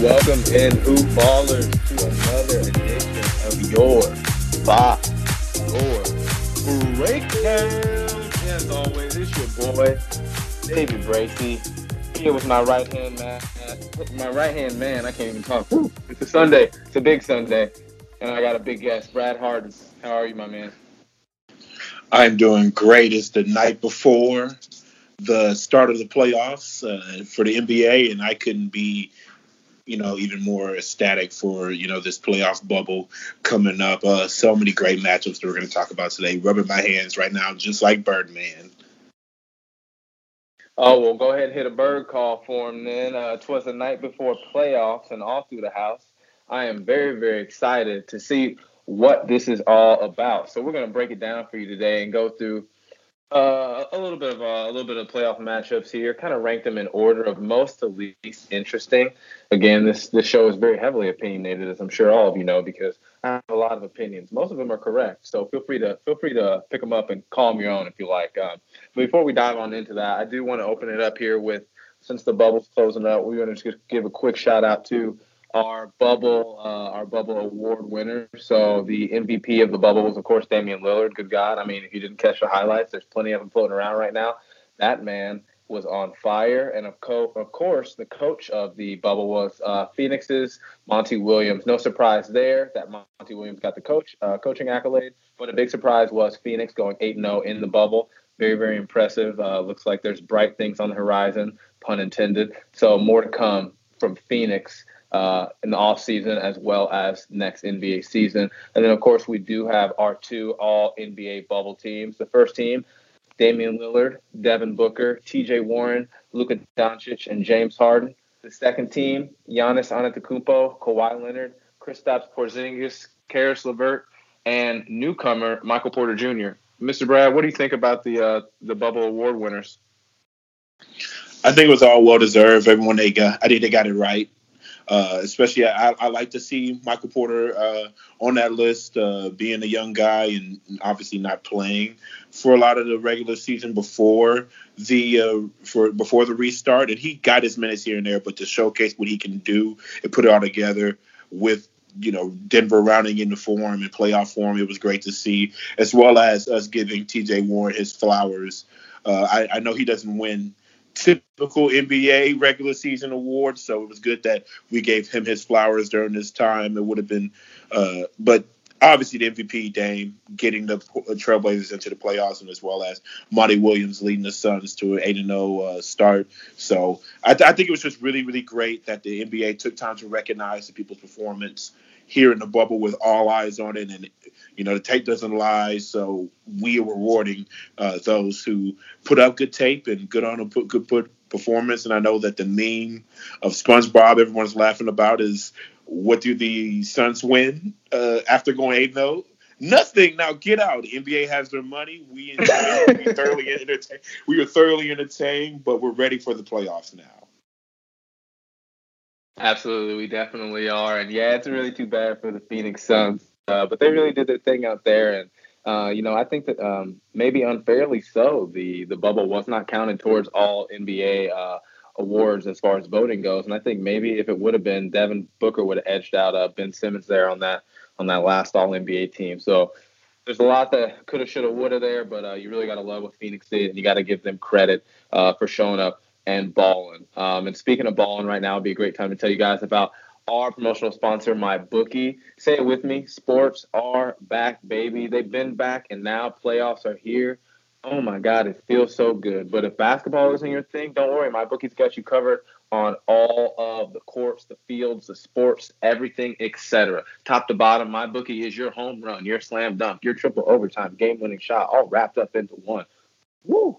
Welcome in, Hoop Ballers, to another edition of your box score breakdown. As always, it's your boy, David Bracy, here with my right hand man. My right hand man, I can't even talk. It's a Sunday. It's a big Sunday. And I got a big guest, Brad Harden. How are you, my man? I'm doing great. It's the night before the start of the playoffs uh, for the NBA, and I couldn't be you know, even more ecstatic for, you know, this playoff bubble coming up. Uh, so many great matchups that we're going to talk about today. Rubbing my hands right now, just like Birdman. Oh, well, go ahead and hit a bird call for him then. Uh, twas the night before playoffs and all through the house. I am very, very excited to see what this is all about. So we're going to break it down for you today and go through uh, a little bit of uh, a little bit of playoff matchups here. Kind of rank them in order of most to least interesting. Again, this this show is very heavily opinionated, as I'm sure all of you know, because I have a lot of opinions. Most of them are correct, so feel free to feel free to pick them up and call them your own if you like. Um, before we dive on into that, I do want to open it up here with since the bubble's closing up, we want to just give a quick shout out to our bubble uh, our bubble award winner. So the MVP of the bubble was of course Damian Lillard. Good God! I mean, if you didn't catch the highlights, there's plenty of them floating around right now. That man was on fire, and of, co- of course, the coach of the bubble was uh, Phoenix's Monty Williams. No surprise there that Monty Williams got the coach uh, coaching accolade, but a big surprise was Phoenix going 8-0 in the bubble. Very, very impressive. Uh, looks like there's bright things on the horizon, pun intended. So more to come from Phoenix uh, in the off season as well as next NBA season. And then, of course, we do have our two all NBA bubble teams. The first team, Damian Lillard, Devin Booker, TJ Warren, Luka Doncic, and James Harden. The second team, Giannis Antetokounmpo, Kawhi Leonard, Kristaps Porzingis, Caris LeVert, and newcomer Michael Porter Jr. Mr. Brad, what do you think about the uh, the bubble award winners? I think it was all well deserved. Everyone they got, I think they got it right. Uh, especially, I, I, like to see Michael Porter uh, on that list, uh, being a young guy and obviously not playing for a lot of the regular season before the uh, for before the restart, and he got his minutes here and there, but to showcase what he can do and put it all together with you know Denver rounding into form and playoff form, it was great to see, as well as us giving T.J. Warren his flowers. Uh, I, I know he doesn't win typical NBA regular season awards. So it was good that we gave him his flowers during this time. It would have been, uh, but obviously the MVP Dame getting the Trailblazers into the playoffs, and as well as Monty Williams leading the Suns to an eight and zero uh, start. So I, th- I, think it was just really really great that the NBA took time to recognize the people's performance here in the bubble with all eyes on it, and you know the tape doesn't lie. So we are rewarding uh, those who put up good tape and good on a put good put performance. And I know that the meme of SpongeBob everyone's laughing about is what do the Suns win uh, after going 8 0? Nothing. Now get out. NBA has their money. We, we thoroughly entertained. We are thoroughly entertained, but we're ready for the playoffs now. Absolutely, we definitely are, and yeah, it's really too bad for the Phoenix Suns, uh, but they really did their thing out there, and uh, you know, I think that um, maybe unfairly so, the the bubble was not counted towards all NBA uh, awards as far as voting goes. And I think maybe if it would have been, Devin Booker would have edged out uh, Ben Simmons there on that on that last All NBA team. So there's a lot that could have, should have, would have there, but uh, you really got to love what Phoenix did, and you got to give them credit uh, for showing up and balling. Um, and speaking of balling, right now would be a great time to tell you guys about our promotional sponsor, my bookie. Say it with me: sports are back, baby. They've been back, and now playoffs are here. Oh my God, it feels so good. But if basketball isn't your thing, don't worry. My bookie's got you covered on all of the courts, the fields, the sports, everything, etc. Top to bottom, my bookie is your home run, your slam dunk, your triple overtime, game winning shot, all wrapped up into one. Woo!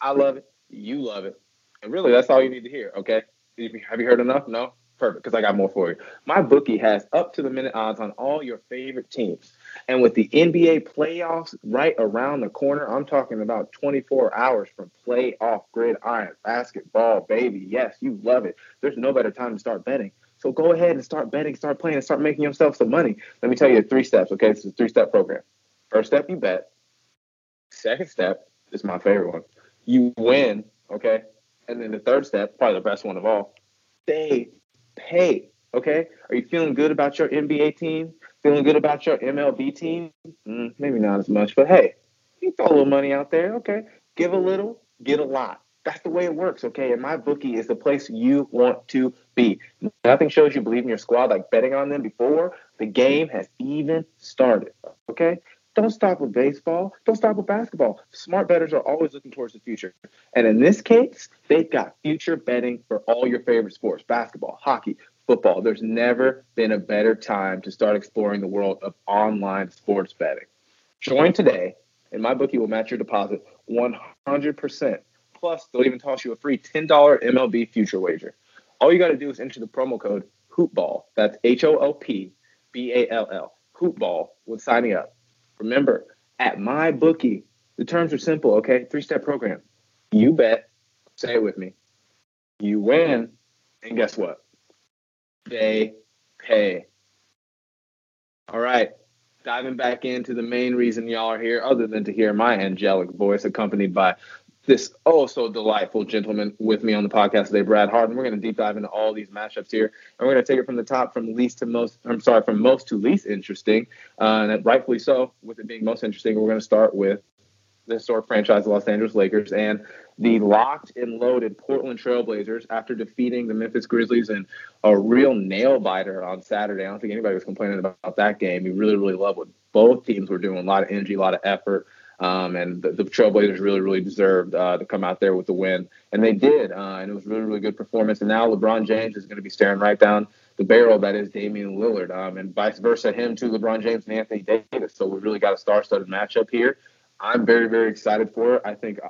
I love it. You love it. And really, that's all you need to hear, okay? Have you heard enough? No? Perfect, because I got more for you. My bookie has up to the minute odds on all your favorite teams. And with the NBA playoffs right around the corner, I'm talking about 24 hours from playoff gridiron basketball, baby. Yes, you love it. There's no better time to start betting. So go ahead and start betting, start playing, and start making yourself some money. Let me tell you three steps, okay? This is a three step program. First step, you bet. Second step is my favorite one. You win, okay? And then the third step, probably the best one of all, stay pay. Okay, are you feeling good about your NBA team? Feeling good about your MLB team? Mm, maybe not as much, but hey, you throw a little money out there. Okay, give a little, get a lot. That's the way it works. Okay, and my bookie is the place you want to be. Nothing shows you believe in your squad like betting on them before the game has even started. Okay, don't stop with baseball. Don't stop with basketball. Smart bettors are always looking towards the future. And in this case, they've got future betting for all your favorite sports basketball, hockey, football. There's never been a better time to start exploring the world of online sports betting. Join today, and my bookie will match your deposit 100%. Plus, they'll even toss you a free $10 MLB future wager. All you got to do is enter the promo code HoopBall. That's H O O P B A L L. HoopBall when signing up. Remember, at my bookie, the terms are simple, okay? Three step program. You bet, say it with me. You win, and guess what? They pay. All right, diving back into the main reason y'all are here, other than to hear my angelic voice accompanied by this oh so delightful gentleman with me on the podcast today, Brad Harden. We're going to deep dive into all these matchups here, and we're going to take it from the top, from least to most. I'm sorry, from most to least interesting, uh, and rightfully so. With it being most interesting, we're going to start with the historic franchise, the Los Angeles Lakers, and the locked and loaded Portland Trailblazers after defeating the Memphis Grizzlies in a real nail biter on Saturday. I don't think anybody was complaining about that game. We really, really loved what both teams were doing. A lot of energy, a lot of effort. Um, and the, the, Trailblazers really, really deserved uh, to come out there with the win, and they did. Uh, and it was really, really good performance. And now LeBron James is going to be staring right down the barrel that is Damian Lillard, um, and vice versa, him to LeBron James and Anthony Davis. So we really got a star-studded matchup here. I'm very, very excited for it. I think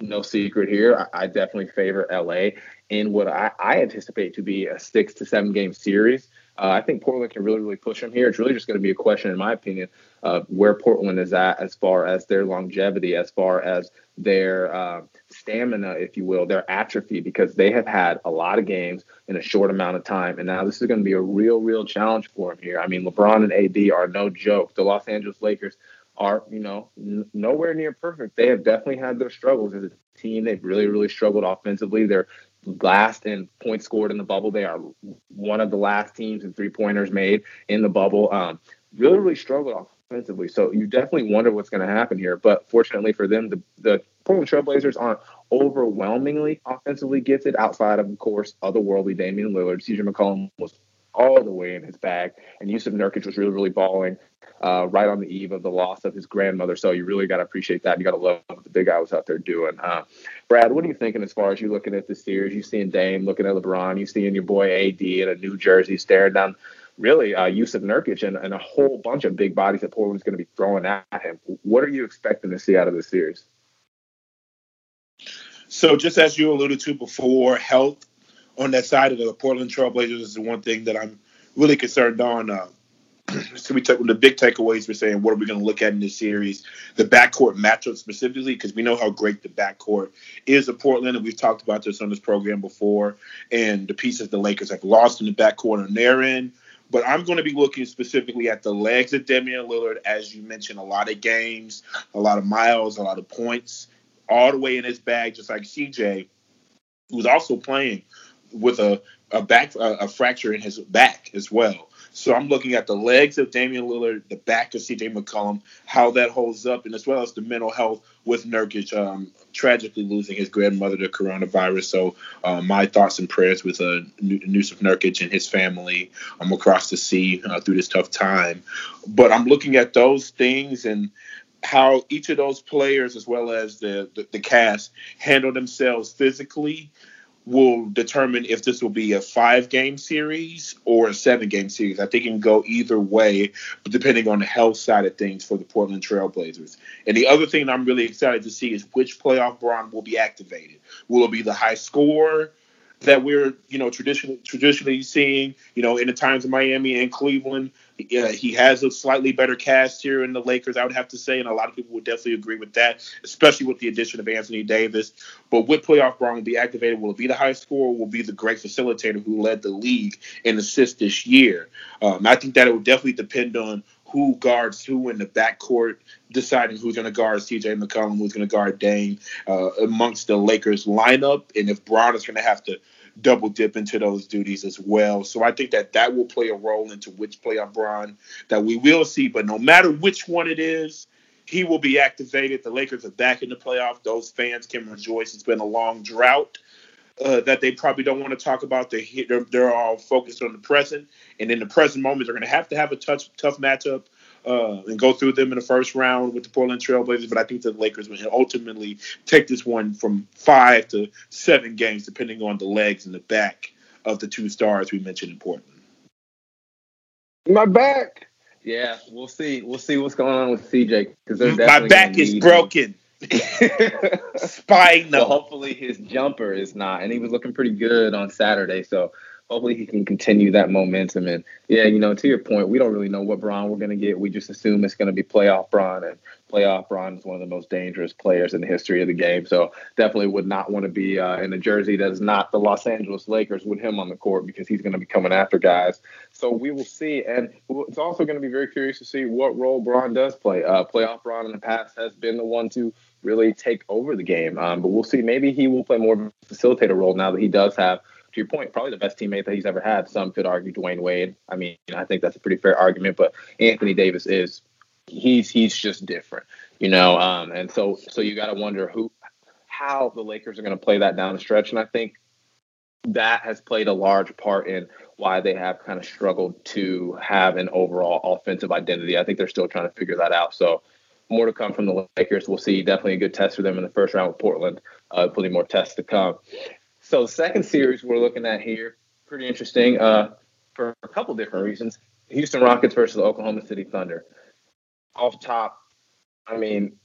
no secret here. I, I definitely favor LA in what I, I, anticipate to be a six to seven game series. Uh, I think Portland can really, really push them here. It's really just going to be a question, in my opinion, of where Portland is at as far as their longevity, as far as their uh, stamina, if you will, their atrophy, because they have had a lot of games in a short amount of time. And now this is going to be a real, real challenge for them here. I mean, LeBron and AD are no joke. The Los Angeles Lakers are, you know, n- nowhere near perfect. They have definitely had their struggles as a team. They've really, really struggled offensively. They're last in points scored in the bubble. They are one of the last teams in three pointers made in the bubble. Um, really, really struggled offensively. So you definitely wonder what's going to happen here. But fortunately for them, the, the Portland Trailblazers aren't overwhelmingly offensively gifted outside of, of course, otherworldly Damian Lillard. CJ McCollum was all the way in his bag. And Jusuf Nurkic was really, really balling uh, right on the eve of the loss of his grandmother. So you really got to appreciate that. You got to love what the big guy was out there doing. Brad, what are you thinking as far as you're looking at the series? You seeing Dame looking at LeBron, you seeing your boy AD in a New Jersey staring down really uh, Jusuf Nurkic and, and a whole bunch of big bodies that Portland's going to be throwing at him. What are you expecting to see out of this series? So just as you alluded to before, health on that side of the Portland Trailblazers is the one thing that I'm really concerned on. Uh, so we took the big takeaways. We're saying what are we going to look at in this series? The backcourt matchup specifically, because we know how great the backcourt is of Portland, and we've talked about this on this program before. And the pieces the Lakers have lost in the backcourt on their end. But I'm going to be looking specifically at the legs of Damian Lillard, as you mentioned, a lot of games, a lot of miles, a lot of points, all the way in his bag, just like CJ, who's also playing with a a back a, a fracture in his back as well. So I'm looking at the legs of Damian Lillard, the back of CJ McCollum, how that holds up, and as well as the mental health with Nurkic um, tragically losing his grandmother to coronavirus. So uh, my thoughts and prayers with uh, Jusuf Nurkic and his family um, across the sea uh, through this tough time. But I'm looking at those things and how each of those players, as well as the, the, the cast, handle themselves physically will determine if this will be a five game series or a seven game series. I think it can go either way, depending on the health side of things for the Portland Trailblazers. And the other thing I'm really excited to see is which playoff Bron will be activated. Will it be the high score? that we're you know traditionally traditionally seeing you know in the times of Miami and Cleveland uh, he has a slightly better cast here in the Lakers, I would have to say, and a lot of people would definitely agree with that, especially with the addition of Anthony Davis. But with playoff Bron will be activated, will it be the high scorer? Will be the great facilitator who led the league in assists this year? Um, I think that it will definitely depend on who guards who in the backcourt, deciding who's going to guard CJ McCollum, who's going to guard Dame uh, amongst the Lakers lineup, and if Bron is going to have to double dip into those duties as well. So I think that that will play a role into which playoff Bron that we will see. But no matter which one it is, he will be activated. The Lakers are back in the playoff. Those fans can rejoice. It's been a long drought. Uh, that they probably don't want to talk about. They're, they're all focused on the present, and in the present moment, they're going to have to have a tough, tough matchup uh, and go through them in the first round with the Portland Trailblazers. But I think the Lakers will ultimately take this one from five to seven games, depending on the legs and the back of the two stars we mentioned in Portland. My back. Yeah, we'll see. We'll see what's going on with CJ because my back is broken. Spine. Well, hopefully his jumper is not, and he was looking pretty good on Saturday. So hopefully he can continue that momentum. And yeah, you know, to your point, we don't really know what Bron we're going to get. We just assume it's going to be playoff Bron, and playoff Bron is one of the most dangerous players in the history of the game. So definitely would not want to be uh, in a jersey that is not the Los Angeles Lakers with him on the court because he's going to be coming after guys. So we will see, and it's also going to be very curious to see what role Bron does play. Uh, playoff Bron in the past has been the one to really take over the game, um, but we'll see. Maybe he will play more of a facilitator role now that he does have to your point, probably the best teammate that he's ever had. Some could argue Dwayne Wade. I mean, I think that's a pretty fair argument, but Anthony Davis is he's he's just different, you know. Um, and so so you got to wonder who how the Lakers are going to play that down the stretch, and I think that has played a large part in why they have kind of struggled to have an overall offensive identity. I think they're still trying to figure that out. So more to come from the Lakers. We'll see. Definitely a good test for them in the first round with Portland. Uh, plenty more tests to come. So the second series we're looking at here, pretty interesting uh, for a couple different reasons. Houston Rockets versus Oklahoma City Thunder. Off top, I mean,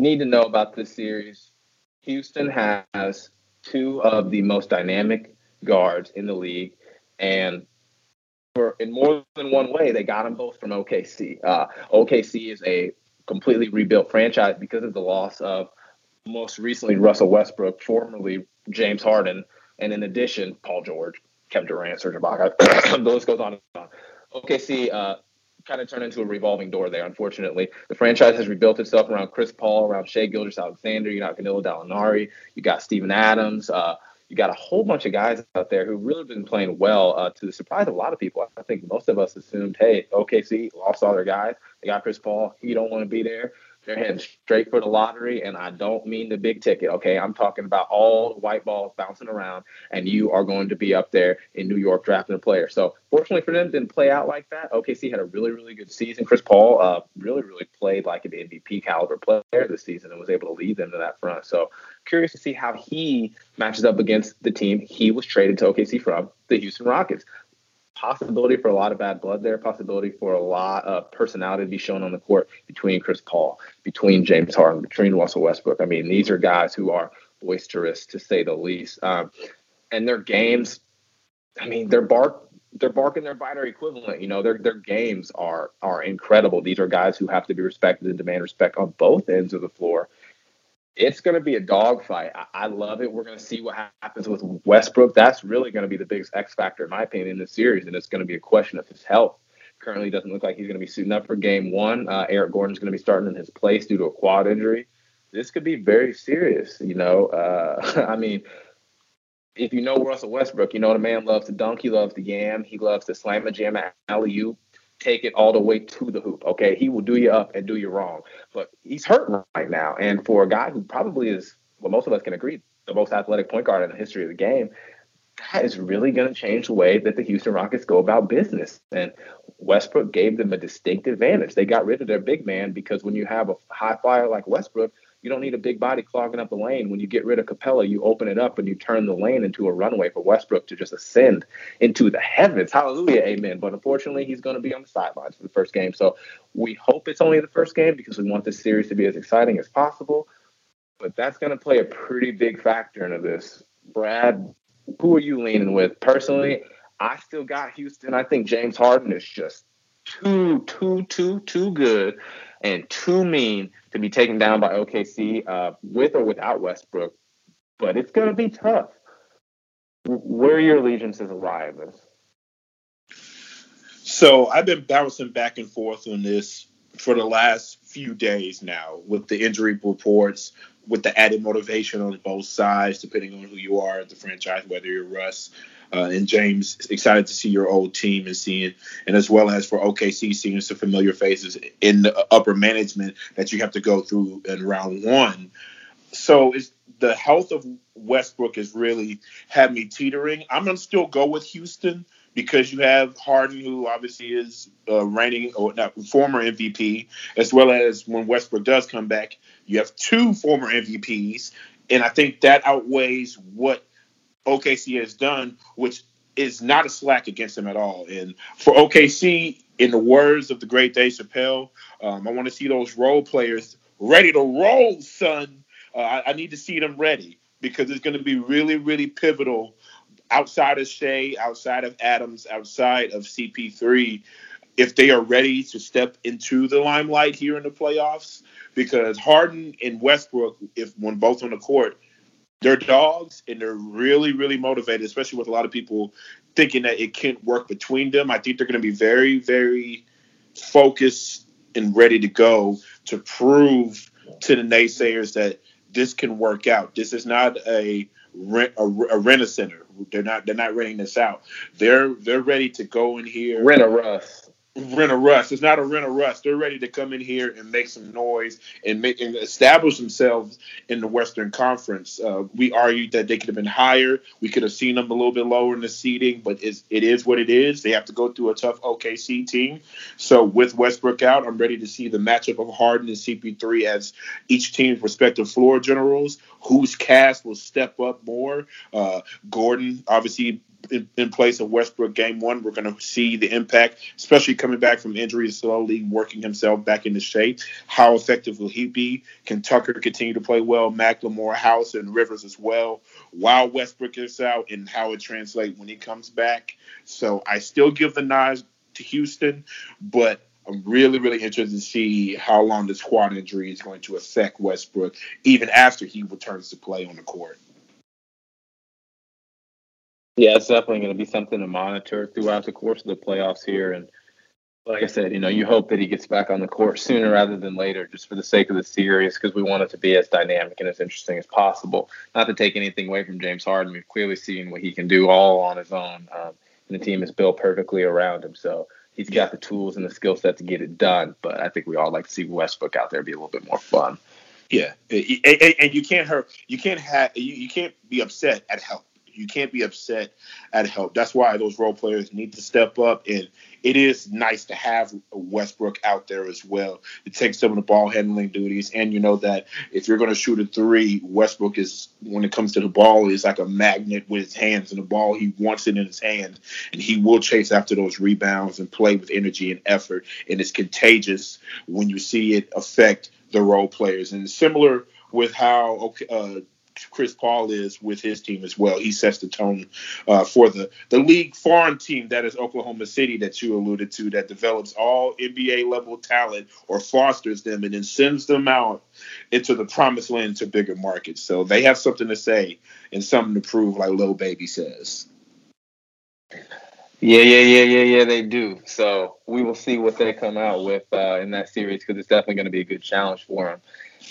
need to know about this series. Houston has two of the most dynamic guards in the league, and for in more than one way, they got them both from OKC. Uh, OKC is a completely rebuilt franchise because of the loss of most recently Russell Westbrook, formerly James Harden, and in addition, Paul George, Kevin Durant, Serge Ibaka. the list goes on and on. OKC uh, kind of turned into a revolving door there, unfortunately. The franchise has rebuilt itself around Chris Paul, around Shai Gilgeous-Alexander. You got Danilo Gallinari. You got Steven Adams. Uh, you got a whole bunch of guys out there who really been playing well uh, to the surprise of a lot of people. I think most of us assumed, hey, OKC lost all their guys. They got Chris Paul. He don't want to be there. They're heading straight for the lottery, and I don't mean the big ticket. Okay, I'm talking about all the white balls bouncing around, and you are going to be up there in New York drafting a player. So, fortunately for them, didn't play out like that. OKC had a really, really good season. Chris Paul uh, really, really played like an MVP caliber player this season and was able to lead them to that front. So, curious to see how he matches up against the team he was traded to OKC from, the Houston Rockets possibility for a lot of bad blood there, possibility for a lot of personality to be shown on the court between Chris Paul, between James Harden, between Russell Westbrook. I mean, these are guys who are boisterous to say the least. Um, and their games, I mean, they're bark they're barking their biter equivalent. You know, their their games are are incredible. These are guys who have to be respected and demand respect on both ends of the floor it's going to be a dogfight. I, I love it. We're going to see what happens with Westbrook. That's really going to be the biggest X factor, in my opinion, in this series, and it's going to be a question of his health. Currently, doesn't look like he's going to be suiting up for Game One. Uh, Eric Gordon's going to be starting in his place due to a quad injury. This could be very serious. You know, uh, I mean, if you know Russell Westbrook, you know the man loves to dunk. He loves to yam. He loves to slam a jam at alley oop take it all the way to the hoop. Okay, he will do you up and do you wrong, but he's hurt right now. And for a guy who probably is, well, most of us can agree, the most athletic point guard in the history of the game, that is really going to change the way that the Houston Rockets go about business. And Westbrook gave them a distinct advantage. They got rid of their big man because when you have a high flyer like Westbrook, you don't need a big body clogging up the lane. When you get rid of Capela, you open it up and you turn the lane into a runway for Westbrook to just ascend into the heavens. Hallelujah, amen. But unfortunately, he's going to be on the sidelines for the first game. So we hope it's only the first game because we want this series to be as exciting as possible. But that's going to play a pretty big factor into this. Brad, who are you leaning with? Personally, I still got Houston. I think James Harden is just too, too, too, too good and too mean to be taken down by OKC uh, with or without Westbrook. But it's going to be tough. Where are your allegiances this? So I've been bouncing back and forth on this for the last few days now with the injury reports, with the added motivation on both sides, depending on who you are at the franchise, whether you're Russ uh, and James, excited to see your old team and seeing, and as well as for OKC seeing some familiar faces in the upper management that you have to go through in round one. So it's the health of Westbrook has really had me teetering. I'm gonna still go with Houston because you have Harden, who obviously is uh, reigning or not former MVP, as well as when Westbrook does come back, you have two former MVPs, and I think that outweighs what OKC has done, which is not a slack against them at all. And for OKC, in the words of the great Dave Chappelle, um, I want to see those role players ready to roll, son. Uh, I, I, need to see them ready because it's going to be really, really pivotal outside of Shai, outside of Adams, outside of CP3, if they are ready to step into the limelight here in the playoffs. Because Harden and Westbrook, if when both on the court, they're dogs and they're really, really motivated, especially with a lot of people thinking that it can't work between them. I think they're going to be very, very focused and ready to go to prove to the naysayers that this can work out. This is not a rent a, a rent a center. They're not they're not renting this out. They're they're ready to go in here. Rent a Russ rent a rust. It's not a rent a rust. They're ready to come in here and make some noise and make and establish themselves in the Western Conference. Uh, we argued that they could have been higher. We could have seen them a little bit lower in the seeding, but it's, it is what it is. They have to go through a tough OKC team. So with Westbrook out, I'm ready to see the matchup of Harden and CP3 as each team's respective floor generals. Whose cast will step up more? Uh, Gordon, obviously in, in, place of Westbrook game one. We're going to see the impact, especially coming back from injury, slowly working himself back into shape. How effective will he be? Can Tucker continue to play well? McLemore, House, and Rivers as well. While Westbrook is out, and how it translates when he comes back. So I still give the nod to Houston, but I'm really, really interested to see how long this quad injury is going to affect Westbrook, even after he returns to play on the court. Yeah, it's definitely going to be something to monitor throughout the course of the playoffs here. And like I said, you know, you hope that he gets back on the court sooner rather than later, just for the sake of the series, because we want it to be as dynamic and as interesting as possible. Not to take anything away from James Harden, we've clearly seen what he can do all on his own, um, and the team is built perfectly around him. So he's got the tools and the skill set to get it done. But I think we all like to see Westbrook out there be a little bit more fun. Yeah, and you can't hurt. You can't have. You can't be upset at help you can't be upset at help. That's why those role players need to step up. And it is nice to have Westbrook out there as well to take some of the ball handling duties. And you know that if you're going to shoot a three, Westbrook is, when it comes to the ball, is like a magnet with his hands and the ball. He wants it in his hand and he will chase after those rebounds and play with energy and effort. And it's contagious when you see it affect the role players. And similar with how uh, Chris Paul is with his team as well. He sets the tone uh, for the the league farm team that is Oklahoma City that you alluded to that develops all NBA level talent or fosters them and then sends them out into the promised land to bigger markets. So they have something to say and something to prove, like Lil Baby says. Yeah, yeah, yeah, yeah, yeah, they do. So we will see what they come out with uh, in that series because it's definitely going to be a good challenge for them.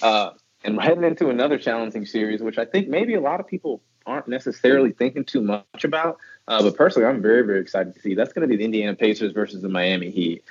Uh, and we're heading into another challenging series, which I think maybe a lot of people aren't necessarily thinking too much about. Uh, but personally, I'm very, very excited to see. That's going to be the Indiana Pacers versus the Miami Heat.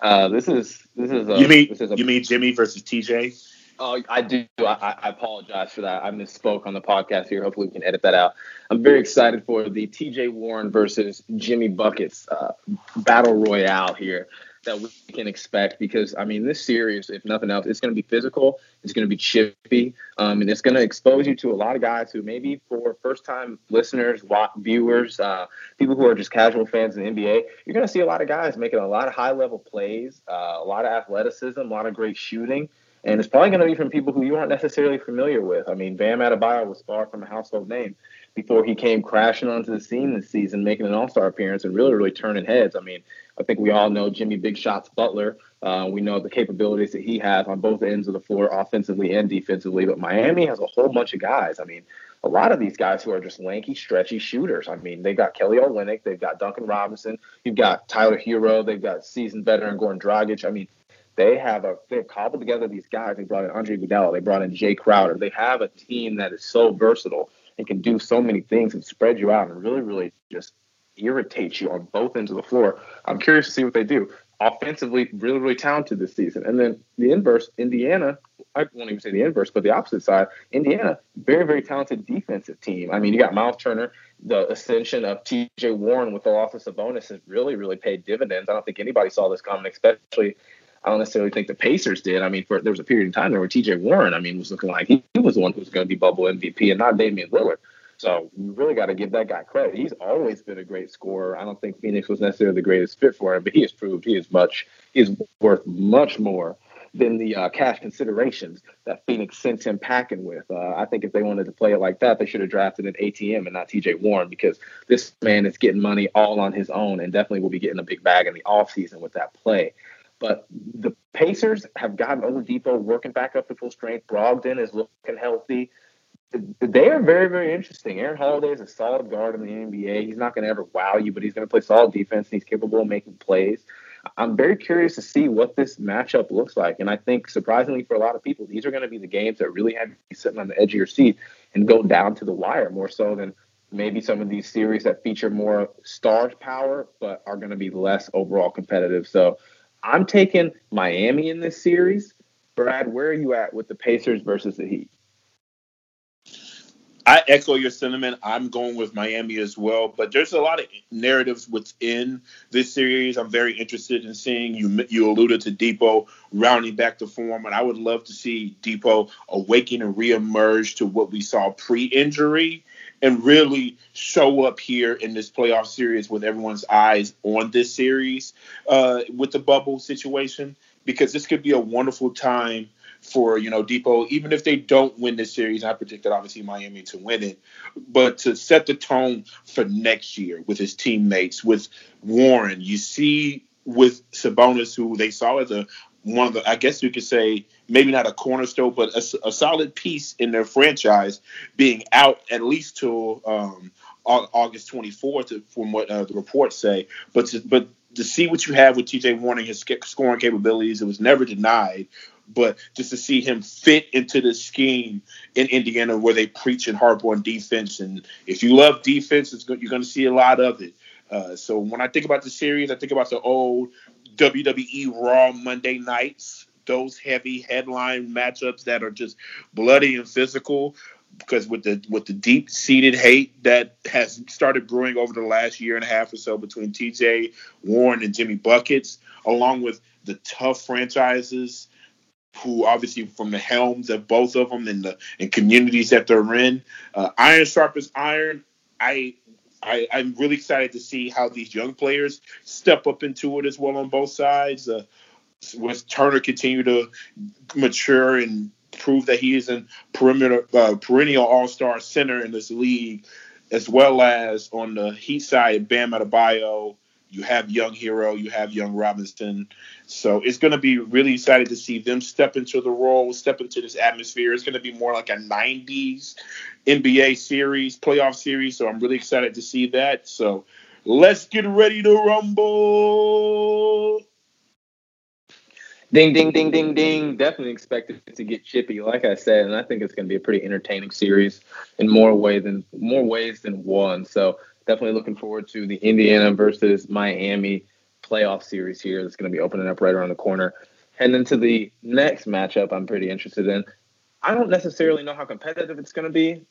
Uh, this is this is a, you mean this is a, you mean Jimmy versus TJ? Oh, I do. I, I, apologize for that. I misspoke on the podcast here. Hopefully, we can edit that out. I'm very excited for the TJ Warren versus Jimmy Buckets uh, battle royale here that we can expect because I mean this series, if nothing else, it's going to be physical, it's going to be chippy, um, and it's going to expose you to a lot of guys who maybe for first time listeners, viewers, uh, people who are just casual fans in the NBA, you're going to see a lot of guys making a lot of high level plays, uh, a lot of athleticism, a lot of great shooting. And it's probably going to be from people who you aren't necessarily familiar with. I mean, Bam Adebayo was far from a household name before he came crashing onto the scene this season, making an All Star appearance and really, really turning heads. I mean, I think we all know Jimmy Big Shots Butler. Uh, we know the capabilities that he has on both ends of the floor, offensively and defensively. But Miami has a whole bunch of guys. I mean, a lot of these guys who are just lanky, stretchy shooters. I mean, they've got Kelly Olynyk, they've got Duncan Robinson, you've got Tyler Herro, they've got seasoned veteran Goran Dragic. I mean, they have a they've cobbled together these guys. They brought in Andre Iguodala, they brought in Jae Crowder. They have a team that is so versatile and can do so many things and spread you out and really, really just irritate you on both ends of the floor. I'm curious to see what they do. Offensively, really, really talented this season. And then the inverse, Indiana, I won't even say the inverse, but the opposite side, Indiana, very, very talented defensive team. I mean, you got Miles Turner, the ascension of TJ Warren with the loss of Sabonis has really, really paid dividends. I don't think anybody saw this coming, especially I don't necessarily think the Pacers did. I mean, for there was a period in time there where TJ Warren, I mean, was looking like he, he was the one who was going to be bubble MVP and not Damian Lillard. So we really got to give that guy credit. He's always been a great scorer. I don't think Phoenix was necessarily the greatest fit for him, but he has proved he is much he is worth much more than the uh, cash considerations that Phoenix sent him packing with. Uh, I think if they wanted to play it like that, they should have drafted an ATM and not TJ Warren because this man is getting money all on his own and definitely will be getting a big bag in the offseason with that play. But the Pacers have gotten Oladipo working back up to full strength. Brogdon is looking healthy they are very, very interesting. Aaron Holiday is a solid guard in the NBA. He's not going to ever wow you, but he's going to play solid defense. And he's capable of making plays. I'm very curious to see what this matchup looks like. And I think, surprisingly for a lot of people, these are going to be the games that really have you sitting on the edge of your seat and go down to the wire more so than maybe some of these series that feature more star power, but are going to be less overall competitive. So I'm taking Miami in this series. Brad, where are you at with the Pacers versus the Heat? I echo your sentiment. I'm going with Miami as well, but there's a lot of narratives within this series. I'm very interested in seeing you. You alluded to Dipo rounding back to form, and I would love to see Dipo awaken and reemerge to what we saw pre-injury and really show up here in this playoff series with everyone's eyes on this series uh, with the bubble situation because this could be a wonderful time for you know Dipo, even if they don't win this series. I predicted obviously Miami to win it, but to set the tone for next year with his teammates, with Warren, you see with Sabonis, who they saw as a one of the, I guess you could say, maybe not a cornerstone, but a, a solid piece in their franchise, being out at least till um, August 24th, from what uh, the reports say. But to, but to see what you have with T.J. Warren, his scoring capabilities, it was never denied but just to see him fit into the scheme in Indiana where they preach and harp on defense. And if you love defense, you're going to see a lot of it. Uh, so when I think about the series, I think about the old WWE Raw Monday nights, those heavy headline matchups that are just bloody and physical. Because with the with the deep seated hate that has started brewing over the last year and a half or so between TJ Warren and Jimmy Buckets, along with the tough franchises who obviously from the helms of both of them and the and communities that they're in. Uh, iron sharpens iron. I, I I'm really excited to see how these young players step up into it as well on both sides. Uh, with Turner continue to mature and prove that he is a perimeter uh, perennial All Star center in this league, as well as on the Heat side, Bam Adebayo you have young Herro, you have young Robinson. So it's going to be really excited to see them step into the role, step into this atmosphere. It's going to be more like a 90s NBA series, playoff series. So I'm really excited to see that. So let's get ready to rumble. Ding, ding, ding, ding, ding. Definitely expected to get chippy, like I said, and I think it's going to be a pretty entertaining series in more way than more ways than one. So definitely looking forward to the Indiana versus Miami playoff series here that's going to be opening up right around the corner. Heading to the next matchup, I'm pretty interested in. I don't necessarily know how competitive it's going to be,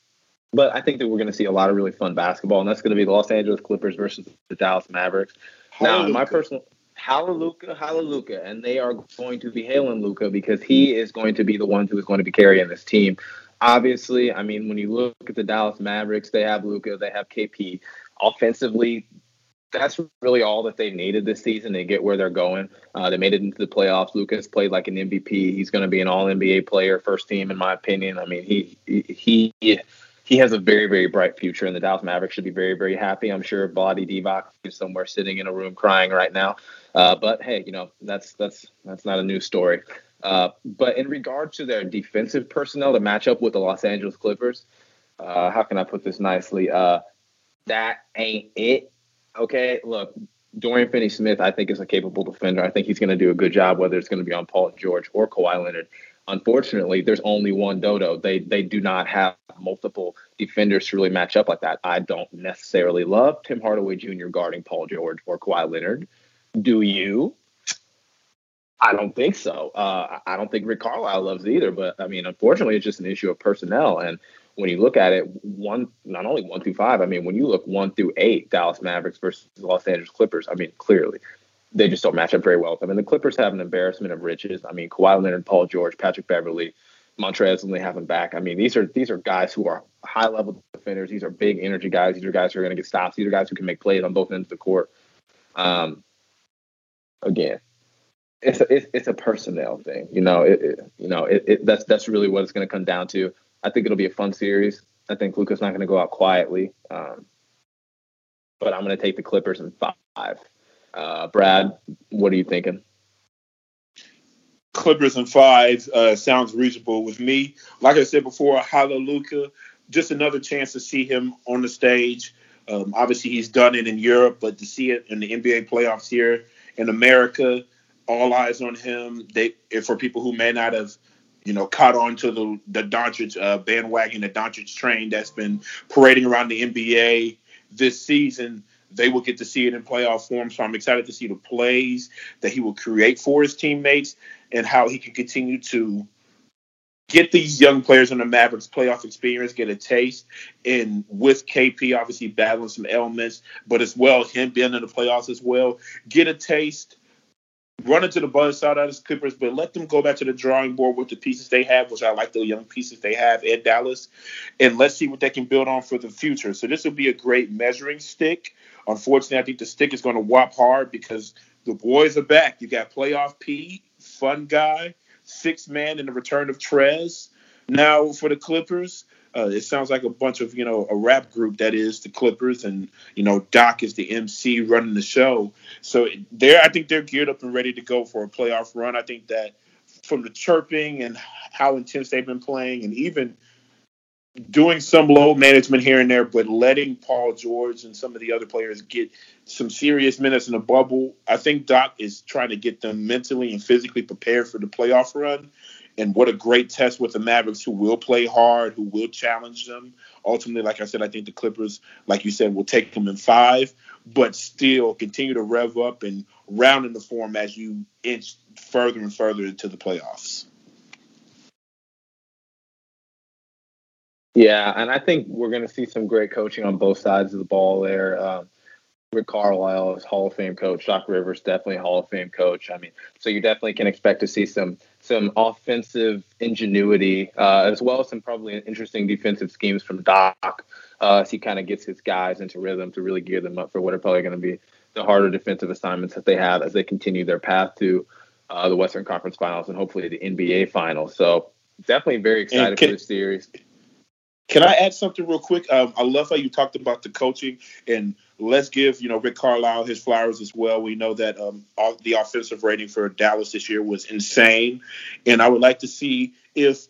but I think that we're going to see a lot of really fun basketball, and that's going to be the Los Angeles Clippers versus the Dallas Mavericks. Now, my personal hallelujah, hallelujah, and they are going to be hailing Luka because he is going to be the one who is going to be carrying this team. Obviously, I mean, when you look at the Dallas Mavericks, they have Luka, they have KP offensively, that's really all that they needed this season to get where they're going. Uh, they made it into the playoffs. Luka's played like an MVP. He's going to be an All NBA player, first team in my opinion. I mean, he he he has a very very bright future, and the Dallas Mavericks should be very very happy. I'm sure Vlade Divac is somewhere sitting in a room crying right now. Uh, but hey, you know that's that's that's not a new story. Uh, but in regard to their defensive personnel to match up with the Los Angeles Clippers, uh, how can I put this nicely? That ain't it. Okay, look, Dorian Finney Smith, I think, is a capable defender. I think he's going to do a good job, whether it's going to be on Paul George or Kawhi Leonard. Unfortunately, there's only one Dodo. They they do not have multiple defenders to really match up like that. I don't necessarily love Tim Hardaway Jr. guarding Paul George or Kawhi Leonard. Do you? I don't think so. Uh, I don't think Rick Carlisle loves either. But I mean, unfortunately, it's just an issue of personnel. And when you look at it, one not only one through five, I mean, when you look one through eight, Dallas Mavericks versus Los Angeles Clippers, I mean, clearly they just don't match up very well. I mean, the Clippers have an embarrassment of riches. I mean, Kawhi Leonard, Paul George, Patrick Beverley, Montrezl, and they have him back. I mean, these are these are guys who are high level defenders. These are big energy guys. These are guys who are going to get stops. These are guys who can make plays on both ends of the court. Um, again, it's a, it's, it's a personnel thing. You know, it, it you know it, it, that's that's really what it's going to come down to. I think it'll be a fun series. I think Luka's not going to go out quietly, um, but I'm going to take the Clippers in five. Uh, Brad, what are you thinking? Clippers in five uh, sounds reasonable with me. Like I said before, Hallelujah, just another chance to see him on the stage. Um, obviously, he's done it in Europe, but to see it in the NBA playoffs here in America, all eyes on him. They, for people who may not have you know, caught on to the the Doncic uh, bandwagon, the Doncic train that's been parading around the NBA this season. They will get to see it in playoff form. So I'm excited to see the plays that he will create for his teammates and how he can continue to get these young players in the Mavericks playoff experience, get a taste, and with KP obviously battling some ailments, but as well him being in the playoffs as well, get a taste run into the buzzsaw of the Clippers, but let them go back to the drawing board with the pieces they have, which I like the young pieces they have in Dallas, and let's see what they can build on for the future. So this will be a great measuring stick. Unfortunately, I think the stick is going to whop hard because the boys are back. You got playoff P, fun guy, six man in the return of Trez. Now for the Clippers, uh, it sounds like a bunch of you know a rap group that is the Clippers, and you know Doc is the MC running the show. So they're I think they're geared up and ready to go for a playoff run. I think that from the chirping and how intense they've been playing, and even doing some low management here and there, but letting Paul George and some of the other players get some serious minutes in the bubble. I think Doc is trying to get them mentally and physically prepared for the playoff run. And what a great test with the Mavericks, who will play hard, who will challenge them. Ultimately, like I said, I think the Clippers, like you said, will take them in five, but still continue to rev up and round in the form as you inch further and further into the playoffs. Yeah, and I think we're going to see some great coaching on both sides of the ball there. Um, Rick Carlisle is Hall of Fame coach. Doc Rivers definitely Hall of Fame coach. I mean, so you definitely can expect to see some some offensive ingenuity uh, as well as some probably interesting defensive schemes from Doc uh, as he kind of gets his guys into rhythm to really gear them up for what are probably going to be the harder defensive assignments that they have as they continue their path to uh, the Western Conference Finals and hopefully the NBA Finals. So definitely very excited can, for this series. Can I add something real quick? Um, I love how you talked about the coaching, and let's give you know Rick Carlisle his flowers as well. We know that um, all, the offensive rating for Dallas this year was insane, and I would like to see if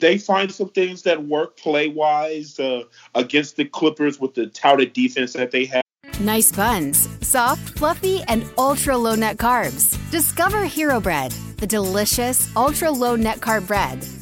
they find some things that work play wise uh, against the Clippers with the touted defense that they have. Nice buns, soft, fluffy, and ultra low net carbs. Discover Hero Bread, the delicious ultra low net carb bread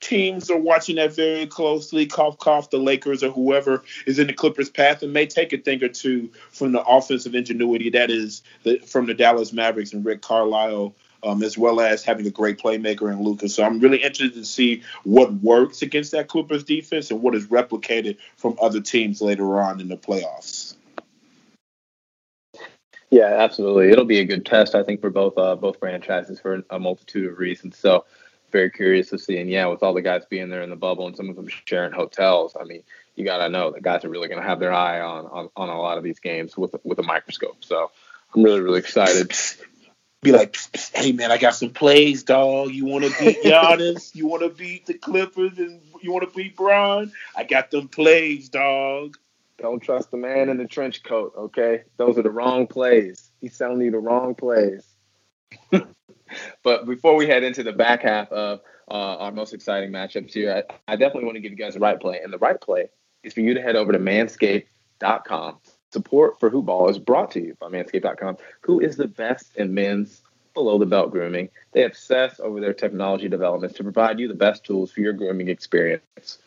teams are watching that very closely. Cough, cough, the Lakers or whoever is in the Clippers' path and may take a thing or two from the offensive ingenuity that is the, from the Dallas Mavericks and Rick Carlisle. Um, as well as having a great playmaker in Luka. So I'm really interested to see what works against that Clippers defense and what is replicated from other teams later on in the playoffs. Yeah, absolutely. It'll be a good test, I think, for both uh, both franchises for a multitude of reasons. So very curious to see. And yeah, with all the guys being there in the bubble and some of them sharing hotels, I mean, you got to know the guys are really going to have their eye on, on on a lot of these games with with a microscope. So I'm really really excited. Be like, hey man, I got some plays, dog. You want to beat Giannis? you want to beat the Clippers, and you want to beat Bron? I got them plays, dog. Don't trust the man in the trench coat. Okay, those are the wrong plays. He's selling you the wrong plays. but before we head into the back half of uh, our most exciting matchups here, I, I definitely want to give you guys the right play. And the right play is for you to head over to manscaped.com. Support for Hoopball is brought to you by manscaped.com, who is the best in men's below the belt grooming. They obsess over their technology developments to provide you the best tools for your grooming experience.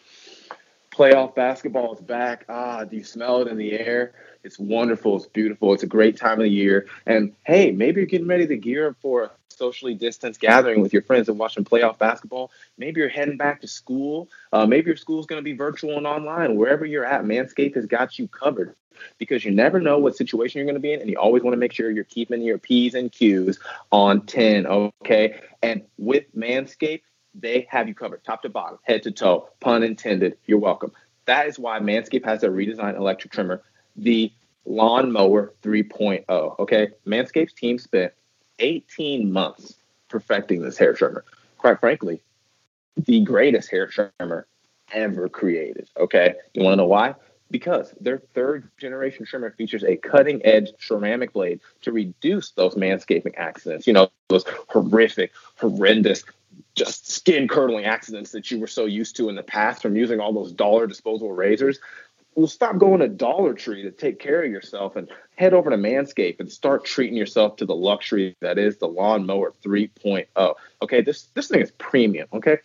Playoff basketball is back. Ah, do you smell it in the air? It's wonderful. It's beautiful. It's a great time of the year. And hey, maybe you're getting ready to gear up for socially distanced gathering with your friends and watching playoff basketball. Maybe you're heading back to school. Uh, maybe your school's going to be virtual and online. Wherever you're at, Manscaped has got you covered because you never know what situation you're going to be in, and you always want to make sure you're keeping your P's and Q's on 10. Okay. And with Manscaped, they have you covered top to bottom, head to toe, pun intended. You're welcome. That is why Manscaped has a redesigned electric trimmer, the Lawnmower 3.0. Okay. Manscaped's team spent 18 months perfecting this hair trimmer. Quite frankly, the greatest hair trimmer ever created. Okay. You want to know why? Because their third generation trimmer features a cutting edge ceramic blade to reduce those manscaping accidents. You know, those horrific, horrendous, just skin curdling accidents that you were so used to in the past from using all those dollar disposable razors. Well, stop going to Dollar Tree to take care of yourself and head over to Manscaped and start treating yourself to the luxury that is the Lawnmower 3.0. Okay, this this thing is premium. Okay,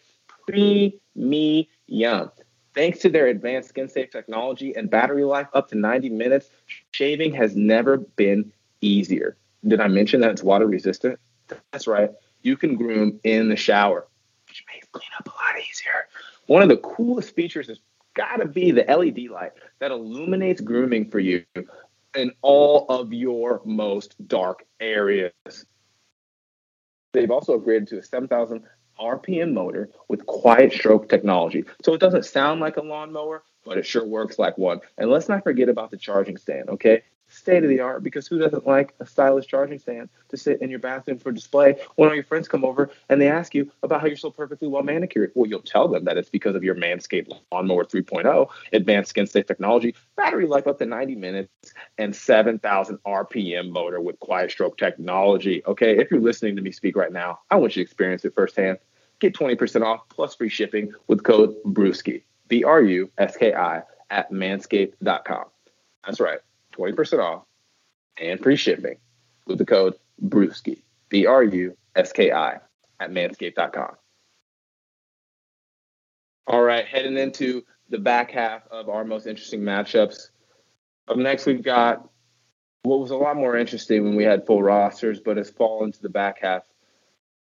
premium. Thanks to their advanced skin safe technology and battery life up to 90 minutes, shaving has never been easier. Did I mention that it's water resistant? That's right. You can groom in the shower, which makes cleanup a lot easier. One of the coolest features is got to be the LED light that illuminates grooming for you in all of your most dark areas. They've also upgraded to a 7,000 RPM motor with quiet stroke technology. So it doesn't sound like a lawnmower, but it sure works like one. And let's not forget about the charging stand, okay? State of the art because who doesn't like a stylish charging stand to sit in your bathroom for display when all your friends come over and they ask you about how you're so perfectly well manicured? Well, you'll tell them that it's because of your Manscaped Lawnmower 3.0, advanced skin safe technology, battery life up to 90 minutes, and 7,000 RPM motor with quiet stroke technology. Okay, if you're listening to me speak right now, I want you to experience it firsthand. Get 20% off plus free shipping with code BRUSKI, B R U S K I, at manscaped.com. That's right, 20% off and free shipping with the code BRUSKI, B R U S K I, at manscaped.com. All right, heading into the back half of our most interesting matchups. Up next, we've got what was a lot more interesting when we had full rosters, but has fallen to the back half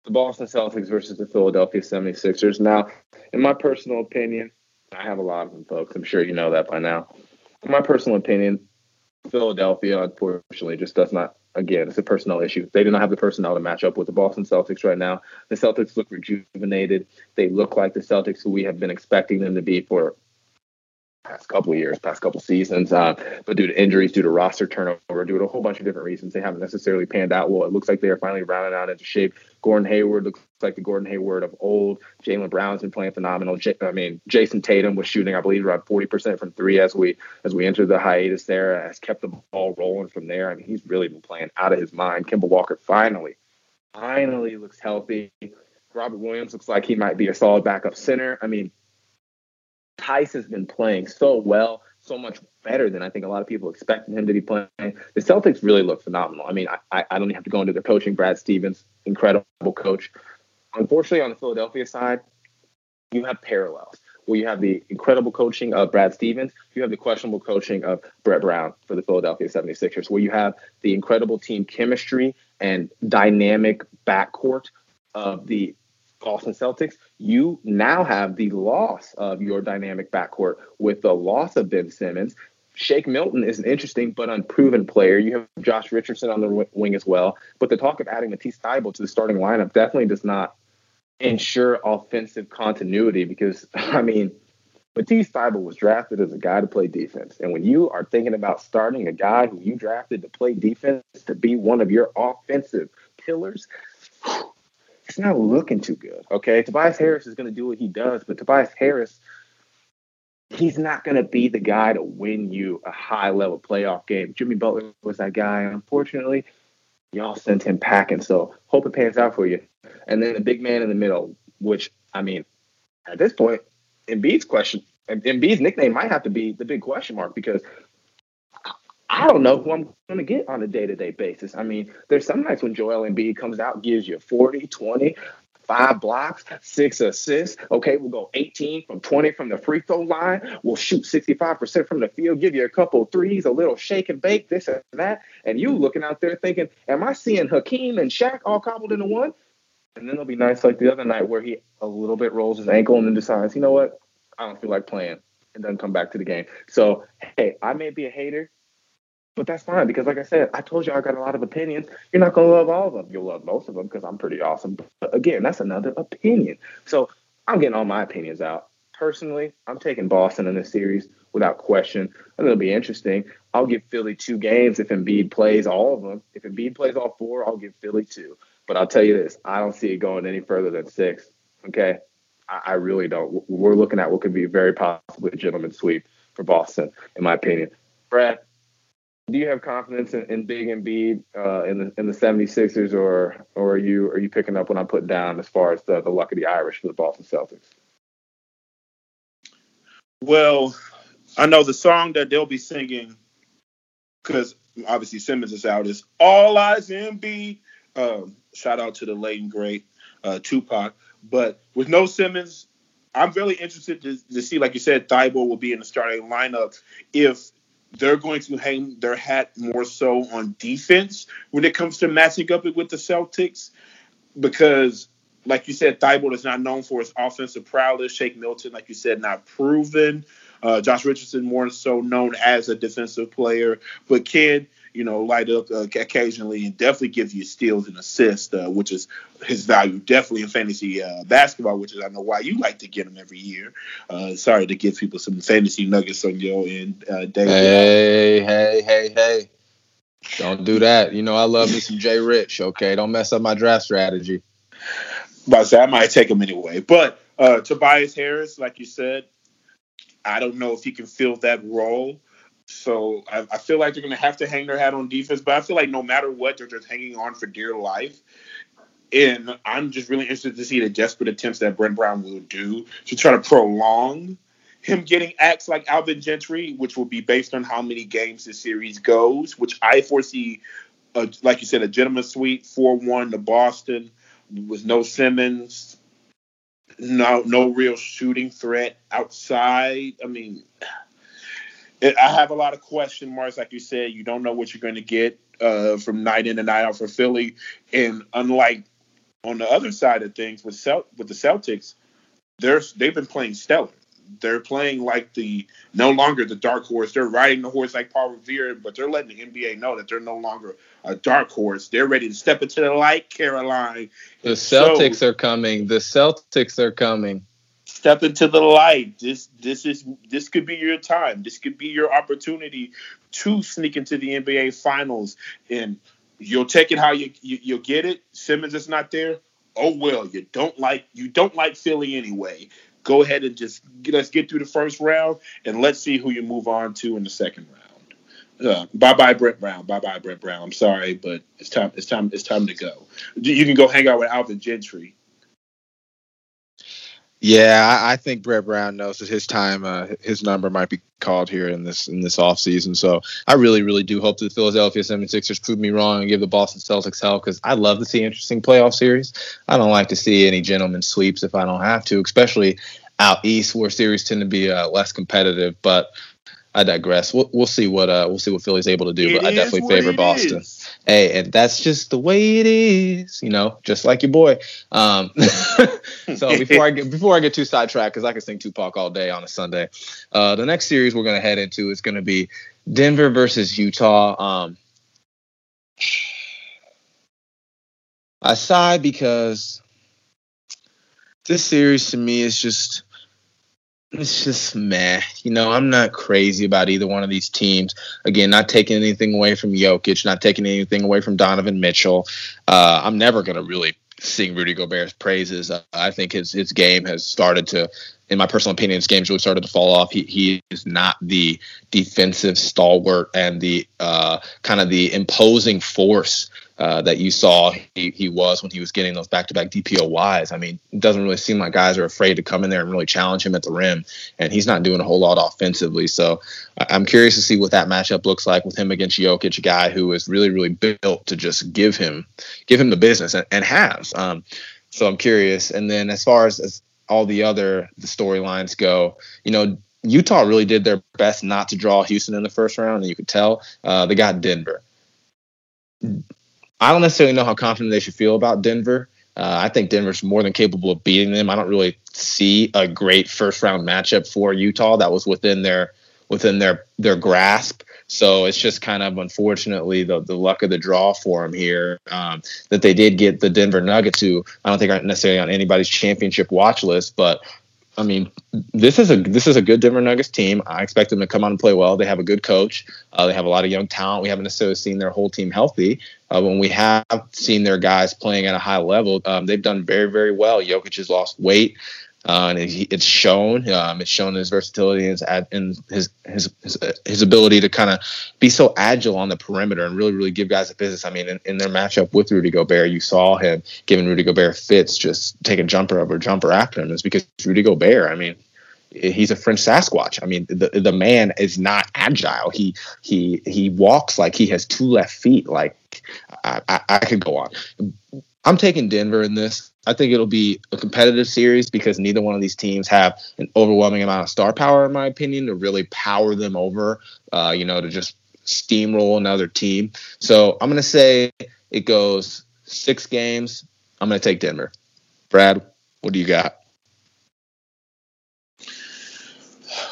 the Boston Celtics versus the Philadelphia 76ers. Now, in my personal opinion, I have a lot of them, folks. I'm sure you know that by now. In my personal opinion, Philadelphia, unfortunately, just does not. Again, it's a personnel issue. They do not have the personnel to match up with the Boston Celtics right now. The Celtics look rejuvenated. They look like the Celtics who we have been expecting them to be for past couple years, past couple seasons. Uh, but due to injuries, due to roster turnover, due to a whole bunch of different reasons, they haven't necessarily panned out well. It looks like they are finally rounding out into shape. Gordon Hayward looks like the Gordon Hayward of old. Jaylen Brown's been playing phenomenal. J- I mean, Jayson Tatum was shooting, I believe, around 40% from three as we as we entered the hiatus there. Has kept the ball rolling from there. I mean, he's really been playing out of his mind. Kemba Walker finally, finally looks healthy. Robert Williams looks like he might be a solid backup center. I mean, Theis has been playing so well, so much better than I think a lot of people expected him to be playing. The Celtics really look phenomenal. I mean, I, I don't even have to go into their coaching. Brad Stevens, incredible coach. Unfortunately, on the Philadelphia side, you have parallels where you have the incredible coaching of Brad Stevens, you have the questionable coaching of Brett Brown for the Philadelphia 76ers, where you have the incredible team chemistry and dynamic backcourt of the Boston Celtics, you now have the loss of your dynamic backcourt with the loss of Ben Simmons. Shake Milton is an interesting but unproven player. You have Josh Richardson on the wing as well. But the talk of adding Matisse Thybulle to the starting lineup definitely does not ensure offensive continuity because, I mean, Matisse Thybulle was drafted as a guy to play defense. And when you are thinking about starting a guy who you drafted to play defense to be one of your offensive pillars, it's not looking too good. Okay, Tobias Harris is going to do what he does, but Tobias Harris, he's not going to be the guy to win you a high level playoff game. Jimmy Butler was that guy. Unfortunately, y'all sent him packing. So hope it pans out for you. And then the big man in the middle, which I mean, at this point, Embiid's question, and Embiid's nickname might have to be the big question mark because I don't know who I'm going to get on a day to day basis. I mean, there's some nights when Joel Embiid comes out, gives you 40, 20, five blocks, six assists. Okay, we'll go 18 from 20 from the free throw line. We'll shoot 65% from the field, give you a couple threes, a little shake and bake, this and that. And you looking out there thinking, am I seeing Hakeem and Shaq all cobbled into one? And then it'll be nice like the other night where he a little bit rolls his ankle and then decides, you know what? I don't feel like playing and doesn't come back to the game. So, hey, I may be a hater, but that's fine because, like I said, I told you I got a lot of opinions. You're not going to love all of them. You'll love most of them because I'm pretty awesome. But again, that's another opinion. So I'm getting all my opinions out. Personally, I'm taking Boston in this series without question. And it'll be interesting. I'll give Philly two games if Embiid plays all of them. If Embiid plays all four, I'll give Philly two. But I'll tell you this I don't see it going any further than six. Okay. I, I really don't. We're looking at what could be very possibly a gentleman sweep for Boston, in my opinion. Brad, do you have confidence in, in Big Embiid uh, in the in the 76ers, or or are you are you picking up what I'm putting down as far as the, the luck of the Irish for the Boston Celtics? Well, I know the song that they'll be singing because obviously Simmons is out is All Eyes Embiid. Um, shout out to the late and great uh, Tupac. But with no Simmons, I'm really interested to, to see, like you said, Thybulle will be in the starting lineup if they're going to hang their hat more so on defense when it comes to matching up with the Celtics. Because, like you said, Thybulle is not known for his offensive prowess. Shake Milton, like you said, not proven. Uh, Josh Richardson more so known as a defensive player, but can you know light up uh, occasionally and definitely give you steals and assists, uh, which is his value definitely in fantasy uh, basketball, which is I know why you like to get him every year. Uh, sorry to give people some fantasy nuggets on your end, uh, David. Hey, hey, hey, hey! Don't do that. You know I love me some Jay Rich. Okay, don't mess up my draft strategy. But I, say, I might take him anyway. But uh, Tobias Harris, like you said, I don't know if he can fill that role. So I, I feel like they're going to have to hang their hat on defense. But I feel like no matter what, they're just hanging on for dear life. And I'm just really interested to see the desperate attempts that Brett Brown will do to try to prolong him getting acts like Alvin Gentry, which will be based on how many games the series goes, which I foresee, a, like you said, a gentleman sweep 4 1 to Boston with no Simmons, no no real shooting threat outside. I mean, it, I have a lot of question marks. Like you said, you don't know what you're going to get uh, from night in and night out for Philly. And unlike on the other side of things with Celt- with the Celtics, they're they've been playing stellar they're playing like the no longer the dark horse. They're riding the horse like Paul Revere, but they're letting the NBA know that they're no longer a dark horse. They're ready to step into the light, Caroline. The Celtics so, are coming. The Celtics are coming. Step into the light. This this is this could be your time. This could be your opportunity to sneak into the NBA finals. And you'll take it how you, you you'll get it. Simmons is not there oh well, you don't like you don't like Philly anyway go ahead and just get, let's get through the first round and let's see who you move on to in the second round. Uh, bye bye Brett Brown. Bye bye Brett Brown. I'm sorry, but it's time. It's time. It's time to go. You can go hang out with Alvin Gentry. Yeah, I, think Brett Brown knows that his time, uh, his number might be called here in this in this offseason. So I really, really do hope that the Philadelphia 76ers prove me wrong and give the Boston Celtics hell because I love to see interesting playoff series. I don't like to see any gentleman sweeps if I don't have to, especially out east where series tend to be uh, less competitive. But I digress. We'll, we'll see what uh, we'll see what Philly's able to do. It but I definitely favor Boston. Is hey, and that's just the way it is, you know, just like your boy. Um, so before I get before I get too sidetracked, because I can sing Tupac all day on a Sunday, uh, the next series we're gonna head into is gonna be Denver versus Utah. Um, I sigh because this series to me is just it's just meh. You know, I'm not crazy about either one of these teams. Again, not taking anything away from Jokic, not taking anything away from Donovan Mitchell. Uh, I'm never going to really sing Rudy Gobert's praises. Uh, I think his his game has started to, in my personal opinion, his game's really started to fall off. He he is not the defensive stalwart and the uh, kind of the imposing force uh, that you saw he, he was when he was getting those back-to-back DPOYs. I mean, it doesn't really seem like guys are afraid to come in there and really challenge him at the rim, and he's not doing a whole lot offensively. So I'm curious to see what that matchup looks like with him against Jokic, a guy who is really, really built to just give him give him the business and, and has. Um, so I'm curious. And then as far as, as all the other the storylines go, you know, Utah really did their best not to draw Houston in the first round, and you could tell uh, they got Denver. I don't necessarily know how confident they should feel about Denver. Uh, I think Denver's more than capable of beating them. I don't really see a great first round matchup for Utah that was within their within their their grasp. So it's just kind of unfortunately the the luck of the draw for them here um, that they did get the Denver Nuggets, who I don't think are necessarily on anybody's championship watch list, but I mean, this is a this is a good Denver Nuggets team. I expect them to come out and play well. They have a good coach. Uh, they have a lot of young talent. We haven't necessarily seen their whole team healthy. Uh, when we have seen their guys playing at a high level, um, they've done very very well. Jokic has lost weight. Uh, and it's shown. Um, it's shown his versatility and his his his his, his ability to kind of be so agile on the perimeter and really really give guys a business. I mean, in, in, their matchup with Rudy Gobert, you saw him giving Rudy Gobert fits, just taking jumper over jumper after him. It's because Rudy Gobert. I mean, he's a French Sasquatch. I mean, the the man is not agile. He he he walks like he has two left feet. Like I, I, I could go on. I'm taking Denver in this. I think it'll be a competitive series because neither one of these teams have an overwhelming amount of star power, in my opinion, to really power them over. Uh, you know, to just steamroll another team. So I'm gonna say it goes six games. I'm gonna take Denver. Brad, what do you got?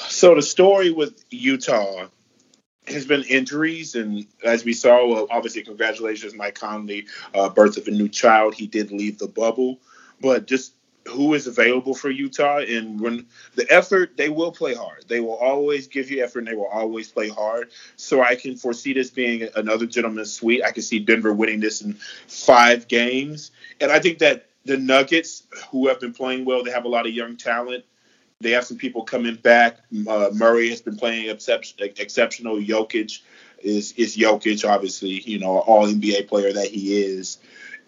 So the story with Utah has been injuries, and as we saw, well, obviously, congratulations, Mike Conley, uh, birth of a new child. He did leave the bubble, but just who is available for Utah, and when the effort, they will play hard. They will always give you effort, and they will always play hard. So I can foresee this being another gentleman's suite. I can see Denver winning this in five games, and I think that the Nuggets, who have been playing well, they have a lot of young talent. They have some people coming back. Uh, Murray has been playing exception, exceptional. Jokic is is Jokic, obviously, you know, all NBA player that he is.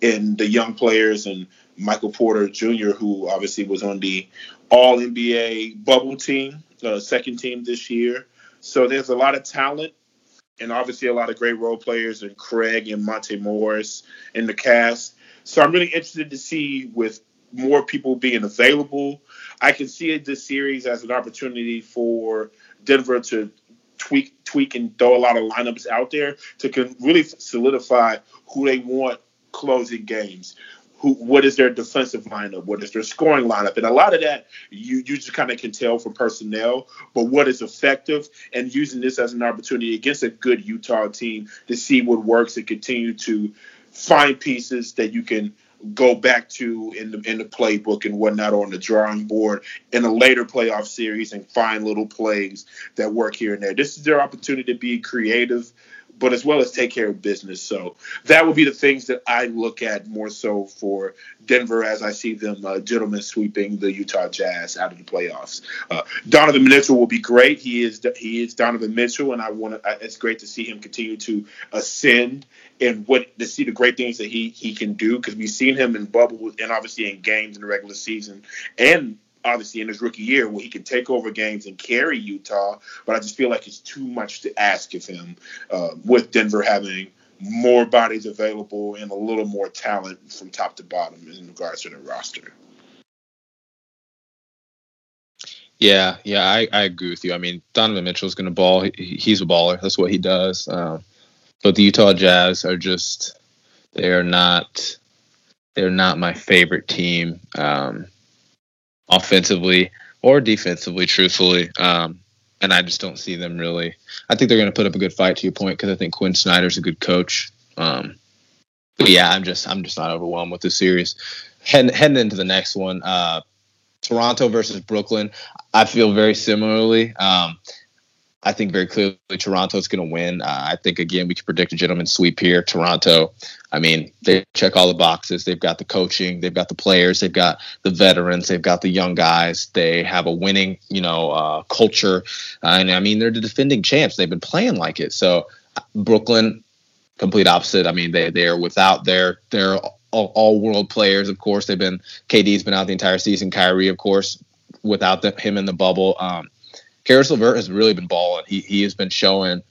And the young players and Michael Porter Jr., who obviously was on the All NBA bubble team, uh, second team this year. So there's a lot of talent and obviously a lot of great role players and Craig and Monte Morris in the cast. So I'm really interested to see with more people being available. I can see this series as an opportunity for Denver to tweak, tweak, and throw a lot of lineups out there to really solidify who they want closing games. Who, what is their defensive lineup? What is their scoring lineup? And a lot of that you, you just kind of can tell from personnel, but what is effective and using this as an opportunity against a good Utah team to see what works and continue to find pieces that you can go back to in the in the playbook and whatnot on the drawing board in a later playoff series and find little plays that work here and there. This is their opportunity to be creative but as well as take care of business. So that would be the things that I look at more so for Denver as I see them uh, gentlemen sweeping the Utah Jazz out of the playoffs. Uh, Donovan Mitchell will be great. He is he is Donovan Mitchell, and I want to. It's great to see him continue to ascend and what to see the great things that he he can do because we've seen him in bubble and obviously in games in the regular season and obviously in his rookie year where he can take over games and carry Utah, but I just feel like it's too much to ask of him uh, with Denver having more bodies available and a little more talent from top to bottom in regards to the roster. Yeah, yeah, I, I agree with you. I mean, Donovan Mitchell is going to ball. He, he's a baller. That's what he does. Um, but the Utah Jazz are just they are not they're not my favorite team. Um, offensively or defensively, truthfully. Um, and I just don't see them really. I think they're going to put up a good fight to your point because I think Quin Snyder's a good coach. Um, but yeah, I'm just I'm just not overwhelmed with this series. Heading, into the next one, uh, Toronto versus Brooklyn. I feel very similarly. Um, I think very clearly Toronto's going to win. Uh, I think again we can predict a gentleman's sweep here. Toronto. I mean, they check all the boxes. They've got the coaching, they've got the players, they've got the veterans, they've got the young guys. They have a winning, you know, uh, culture, uh, and I mean they're the defending champs. They've been playing like it. So Brooklyn, complete opposite. I mean they they are without their their all, all world players. Of course, they've been KD's been out the entire season. Kyrie, of course, without the, him in the bubble. Um, Caris LeVert has really been balling. He he has been showing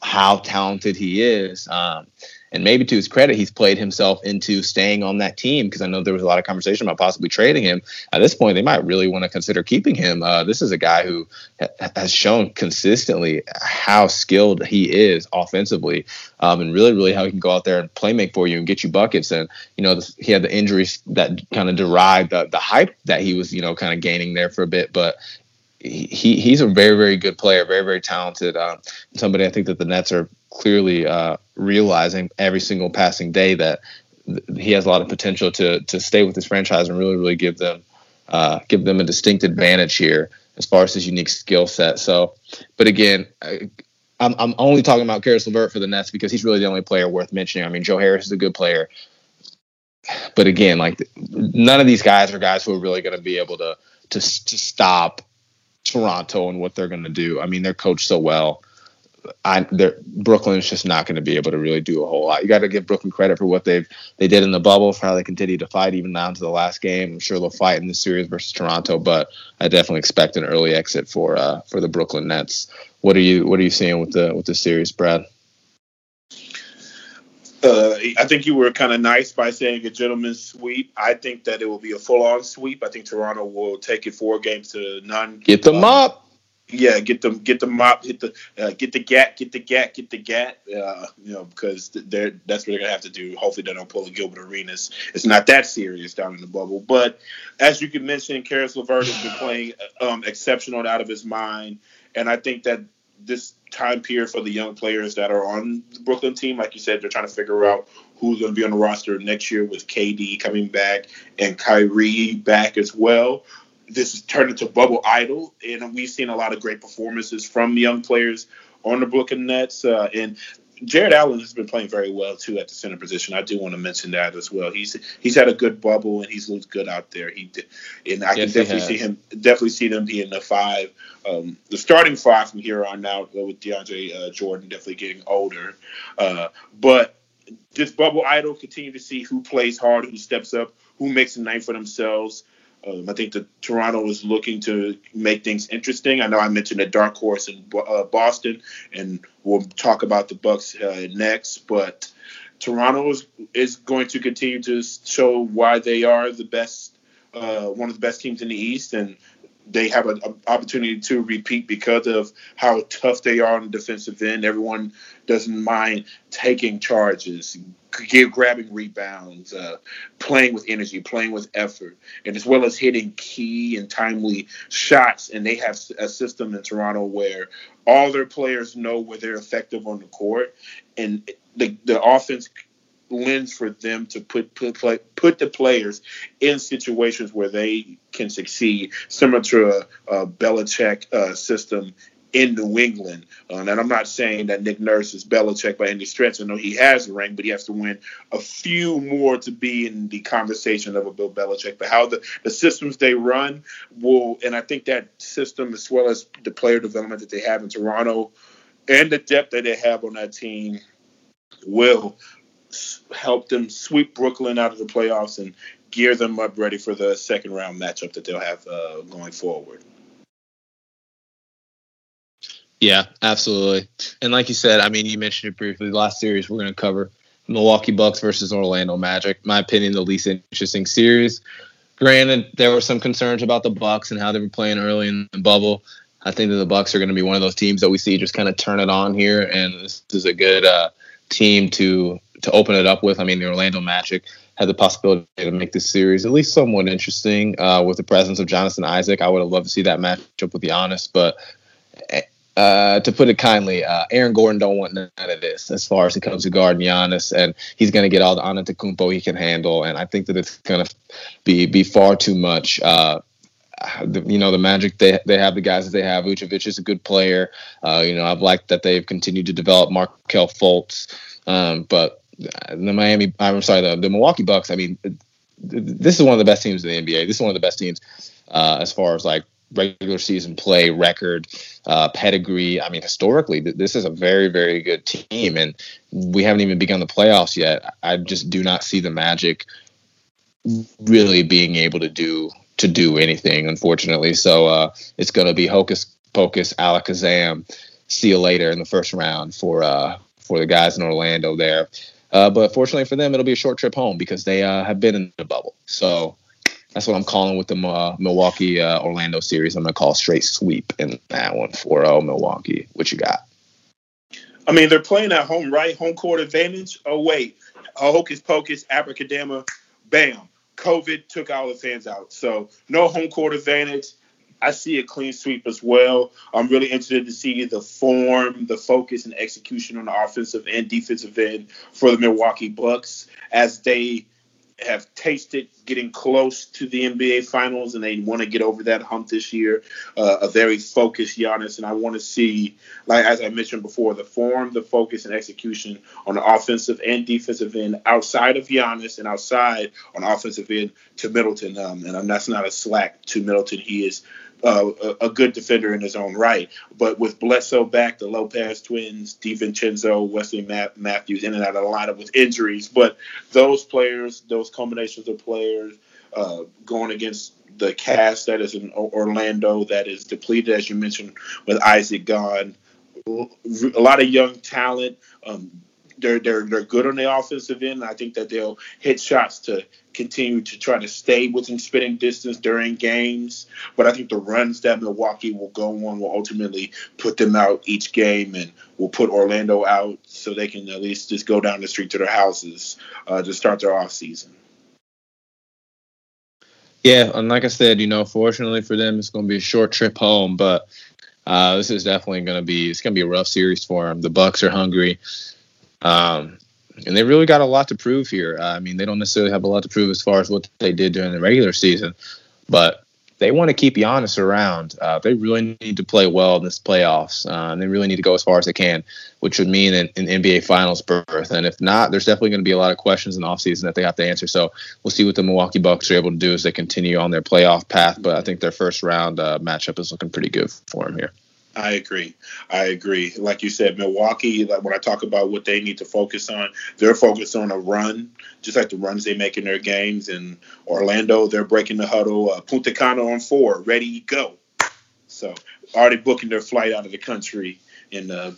how talented he is. Um, and maybe to his credit, he's played himself into staying on that team because I know there was a lot of conversation about possibly trading him. At this point, they might really want to consider keeping him. Uh, this is a guy who ha- has shown consistently how skilled he is offensively, um, and really, really how he can go out there and play make for you and get you buckets. And you know, this, he had the injuries that kind of derived the, the hype that he was, you know, kind of gaining there for a bit. But he he's a very very good player, very very talented. Uh, somebody I think that the Nets are clearly uh, realizing every single passing day that he has a lot of potential to to stay with this franchise and really really give them uh, give them a distinct advantage here as far as his unique skill set. So, but again. I, I'm, I'm only talking about Caris LeVert for the Nets because he's really the only player worth mentioning. I mean, Joe Harris is a good player, but again, like none of these guys are guys who are really going to be able to to to stop Toronto and what they're going to do. I mean, they're coached so well. I, Brooklyn is just not going to be able to really do a whole lot. You got to give Brooklyn credit for what they've they did in the bubble, for how they continue to fight even down to the last game. I'm sure they'll fight in the series versus Toronto, but I definitely expect an early exit for uh, for the Brooklyn Nets. What are you What are you seeing with the with the series, Brad? Uh, I think you were kind of nice by saying a gentleman's sweep. I think that it will be a full-on sweep. I think Toronto will take it four games to none. Get them um, up. Yeah, get them, get the mop, hit the, uh, get the gat, get the gat, get the gat. Uh, you know, because they're that's what they're gonna have to do. Hopefully, they don't pull a Gilbert Arenas. It's not that serious down in the bubble. But as you can mention, Caris LeVert has been playing um, exceptional out of his mind, and I think that this time period for the young players that are on the Brooklyn team. Like you said, they're trying to figure out who's going to be on the roster next year with KD coming back and Kyrie back as well. This has turned into bubble idol, and we've seen a lot of great performances from young players on the Brooklyn Nets. Uh, and Jarrett Allen has been playing very well too at the center position. I do want to mention that as well. He's he's had a good bubble and he's looked good out there. He and I yes, can definitely see him definitely see them being the five, um, the starting five from here on out with DeAndre uh, Jordan definitely getting older. Uh, but this bubble idol continue to see who plays hard, who steps up, who makes a name for themselves. Um, I think that Toronto is looking to make things interesting. I know I mentioned a dark horse in uh, Boston, and we'll talk about the Bucks uh, next. But Toronto is, is going to continue to show why they are the best, uh, one of the best teams in the East, and they have an opportunity to repeat because of how tough they are on the defensive end. Everyone doesn't mind taking charges, give, grabbing rebounds, uh, playing with energy, playing with effort, and as well as hitting key and timely shots. And they have a system in Toronto where all their players know where they're effective on the court, and the the offense lens for them to put put put the players in situations where they can succeed, similar to a, a Belichick uh, system in New England. Uh, and I'm not saying that Nick Nurse is Belichick by any stretch. I know he has a ring, but he has to win a few more to be in the conversation of a Bill Belichick. But how the, the systems they run will, and I think that system, as well as the player development that they have in Toronto and the depth that they have on that team, will help them sweep Brooklyn out of the playoffs and gear them up ready for the second round matchup that they'll have uh, going forward. Yeah, absolutely. And like you said, I mean, you mentioned it briefly. The last series we're going to cover Milwaukee Bucks versus Orlando Magic. My opinion, the least interesting series. Granted, there were some concerns about the Bucks and how they were playing early in the bubble. I think that the Bucks are going to be one of those teams that we see just kind of turn it on here, and this is a good uh, team to to open it up with. I mean, the Orlando Magic had the possibility to make this series at least somewhat interesting uh, with the presence of Jonathan Isaac. I would have loved to see that matchup with Giannis, but uh, to put it kindly, uh, Aaron Gordon don't want none of this as far as it comes to guarding Giannis, and he's going to get all the Antetokounmpo he can handle, and I think that it's going to be be far too much. Uh, you know the Magic they they have the guys that they have. Vucevic is a good player. Uh, you know I've liked that they've continued to develop Markelle Fultz, um, but the Miami, I'm sorry, the, the Milwaukee Bucks. I mean, this is one of the best teams in the NBA. This is one of the best teams uh, as far as like regular season play record, uh, pedigree. I mean, historically, this is a very, very good team, and we haven't even begun the playoffs yet. I just do not see the Magic really being able to do to do anything, unfortunately. So uh, it's going to be hocus pocus, alakazam. See you later in the first round for uh, for the guys in Orlando there. Uh, but fortunately for them, it'll be a short trip home because they uh, have been in the bubble. So that's what I'm calling with the uh, Milwaukee uh, Orlando series. I'm going to call straight sweep in that one for uh, Milwaukee. What you got? I mean, they're playing at home, right? Home court advantage. Oh, wait. hocus pocus, abracadabra, bam. COVID took all the fans out. So no home court advantage. I see a clean sweep as well. I'm really interested to see the form, the focus, and execution on the offensive and defensive end for the Milwaukee Bucks as they have tasted getting close to the NBA Finals, and they want to get over that hump this year. Uh, a very focused Giannis, and I want to see, like as I mentioned before, the form, the focus, and execution on the offensive and defensive end outside of Giannis and outside on offensive end to Middleton. Um, and that's not a slack to Middleton. He is uh, a, good defender in his own right. But with Bledsoe back, the Lopez twins, DiVincenzo, Wesley Matthews in and out of the lineup with injuries. But those players, those combinations of players uh, going against the cast that is in Orlando that is depleted, as you mentioned, with Isaac gone. A lot of young talent. Um, they're they're they're good on the offensive end. I think that they'll hit shots to continue to try to stay within spitting distance during games. But I think the runs that Milwaukee will go on will ultimately put them out each game and will put Orlando out so they can at least just go down the street to their houses uh, to start their off season. Yeah, and like I said, you know, fortunately for them, it's going to be a short trip home, but uh, this is definitely going to be it's going to be a rough series for them. The Bucks are hungry. Um, and they really got a lot to prove here. Uh, I mean, they don't necessarily have a lot to prove as far as what they did during the regular season, but they want to keep Giannis around. Uh, they really need to play well in this playoffs, uh, and they really need to go as far as they can, which would mean an, an NBA Finals berth. And if not, there's definitely going to be a lot of questions in the offseason that they have to answer. So we'll see what the Milwaukee Bucks are able to do as they continue on their playoff path. But I think their first round uh, matchup is looking pretty good for them here. I agree. I agree. Like you said, Milwaukee, like when I talk about what they need to focus on, they're focused on a run, just like the runs they make in their games. And Orlando, they're breaking the huddle. Uh, Punta Cana on four, ready, go. So already booking their flight out of the country and uh,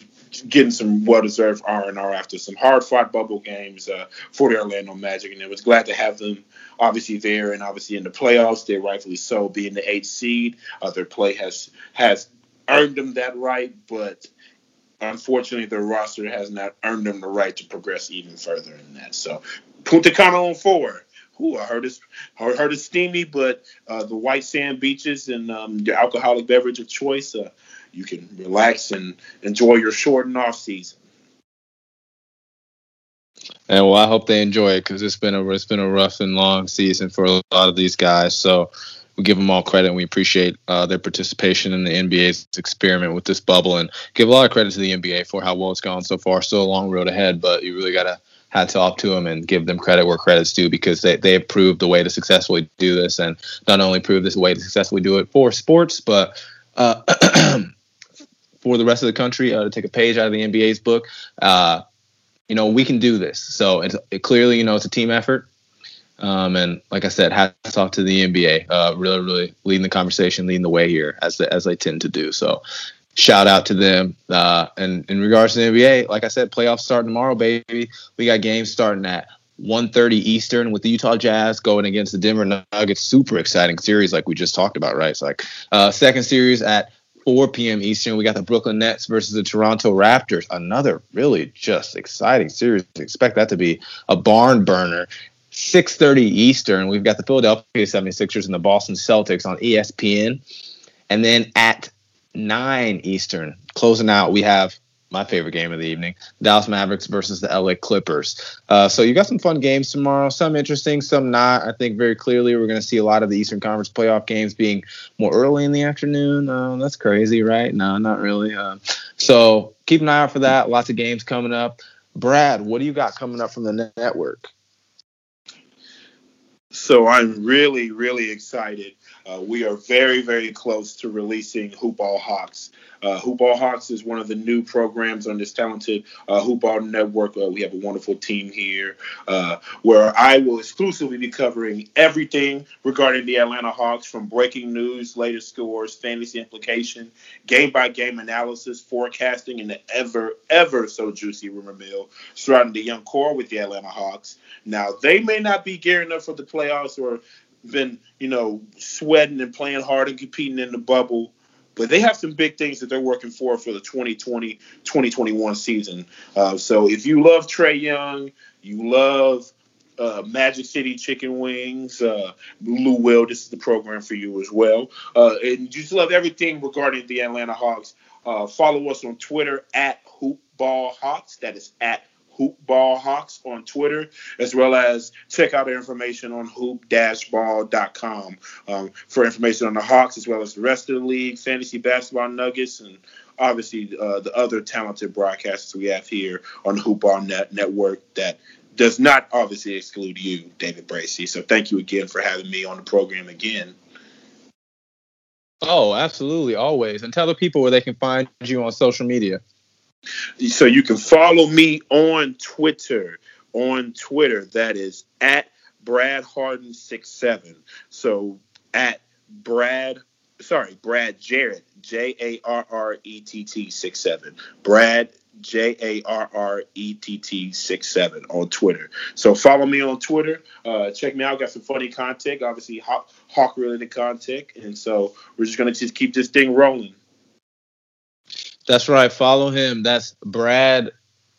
getting some well-deserved R&R after some hard-fought bubble games uh, for the Orlando Magic. And it was glad to have them obviously there and obviously in the playoffs. They're rightfully so, being the eighth seed. Uh, their play has has earned them that right, but unfortunately, their roster has not earned them the right to progress even further in that. So, Punta Cana on four. Ooh, I heard it's I heard it's steamy, but uh, the white sand beaches and um, your alcoholic beverage of choice, uh, you can relax and enjoy your short and off season. And well, I hope they enjoy it because it's been a it's been a rough and long season for a lot of these guys. So we give them all credit and we appreciate uh, their participation in the NBA's experiment with this bubble and give a lot of credit to the NBA for how well it's gone so far. Still a long road ahead, but you really got to hats off to them and give them credit where credit's due because they, they have proved the way to successfully do this and not only prove this way to successfully do it for sports, but uh, for the rest of the country uh, to take a page out of the NBA's book. Uh, you know, we can do this. So it's it clearly, you know, it's a team effort. Um, and like I said, hats off to the NBA, uh, really, really leading the conversation, leading the way here as the, as they tend to do. So, shout out to them. Uh, and in regards to the NBA, like I said, playoffs start tomorrow, baby. We got games starting at 1:30 Eastern with the Utah Jazz going against the Denver Nuggets. Super exciting series, like we just talked about, right? It's like uh, second series at 4 p.m. Eastern. We got the Brooklyn Nets versus the Toronto Raptors. Another really just exciting series. Expect that to be a barn burner. 6:30 Eastern, we've got the Philadelphia 76ers and the Boston Celtics on ESPN. And then at 9 Eastern, closing out, we have my favorite game of the evening, Dallas Mavericks versus the LA Clippers. Uh, so you got some fun games tomorrow, some interesting, some not. I think very clearly we're going to see a lot of the Eastern Conference playoff games being more early in the afternoon. Uh, that's crazy, right? No, not really. Uh, so keep an eye out for that. Lots of games coming up. Brad, what do you got coming up from the network? So I'm really, really excited. Uh, we are very, very close to releasing Hoopball Hawks. Uh, Hoopball Hawks is one of the new programs on this talented uh, Hoopball network. Uh, we have a wonderful team here uh, where I will exclusively be covering everything regarding the Atlanta Hawks from breaking news, latest scores, fantasy implication, game by game analysis, forecasting, and the ever, ever so juicy rumor mill surrounding the young core with the Atlanta Hawks. Now, they may not be gearing up for the playoffs or been, you know, sweating and playing hard and competing in the bubble but they have some big things that they're working for for the 2020 2021 season. Uh, so if you love Trae Young, you love uh, Magic City Chicken Wings, uh, Lou Will, this is the program for you as well. Uh, and you just love everything regarding the Atlanta Hawks. Uh, follow us on Twitter at Hoopball Hawks. That is at Hoopball Hawks on Twitter, as well as check out our information on hoop-ball.com um, for information on the Hawks, as well as the rest of the league, fantasy basketball nuggets, and obviously uh, the other talented broadcasters we have here on the Hoopball Net Network that does not obviously exclude you, David Bracey. So thank you again for having me on the program again. Oh, absolutely, always. And tell the people where they can find you on social media. So you can follow me on Twitter. On Twitter, that is at Brad Harden six seven. So at Brad, sorry, Brad Jarrett, J A R R E T T six seven. Brad J A R R E T T six seven on Twitter. So follow me on Twitter. Uh, check me out. Got some funny content, obviously Hawk, Hawk related content, and so we're just gonna just keep this thing rolling. That's right. Follow him. That's Brad.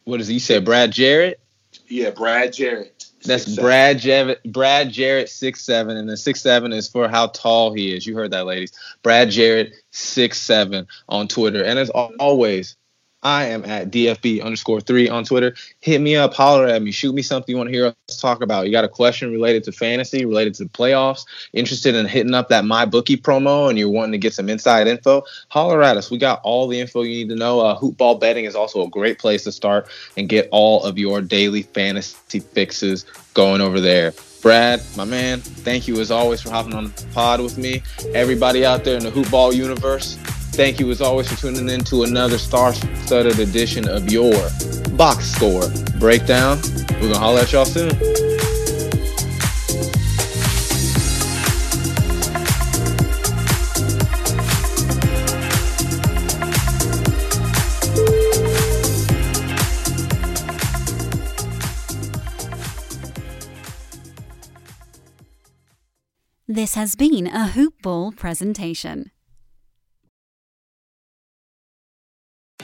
What does he say? Brad Jarrett. Yeah, Brad Jarrett. That's six, Brad Jarrett. Brad Jarrett six seven, and the six seven is for how tall he is. You heard that, ladies. Brad Jarrett six seven on Twitter, and as always, I am at DFB underscore three on Twitter. Hit me up, holler at me, shoot me something you want to hear us talk about. You got a question related to fantasy, related to the playoffs, interested in hitting up that My Bookie promo, and you're wanting to get some inside info, holler at us. We got all the info you need to know. Uh, Hoopball betting is also a great place to start and get all of your daily fantasy fixes going over there. Brad, my man, thank you as always for hopping on the pod with me. Everybody out there in the Hoopball universe, Thank you as always for tuning in to another star-studded edition of your box score breakdown. We're gonna holler at y'all soon. This has been a Hoop Ball presentation.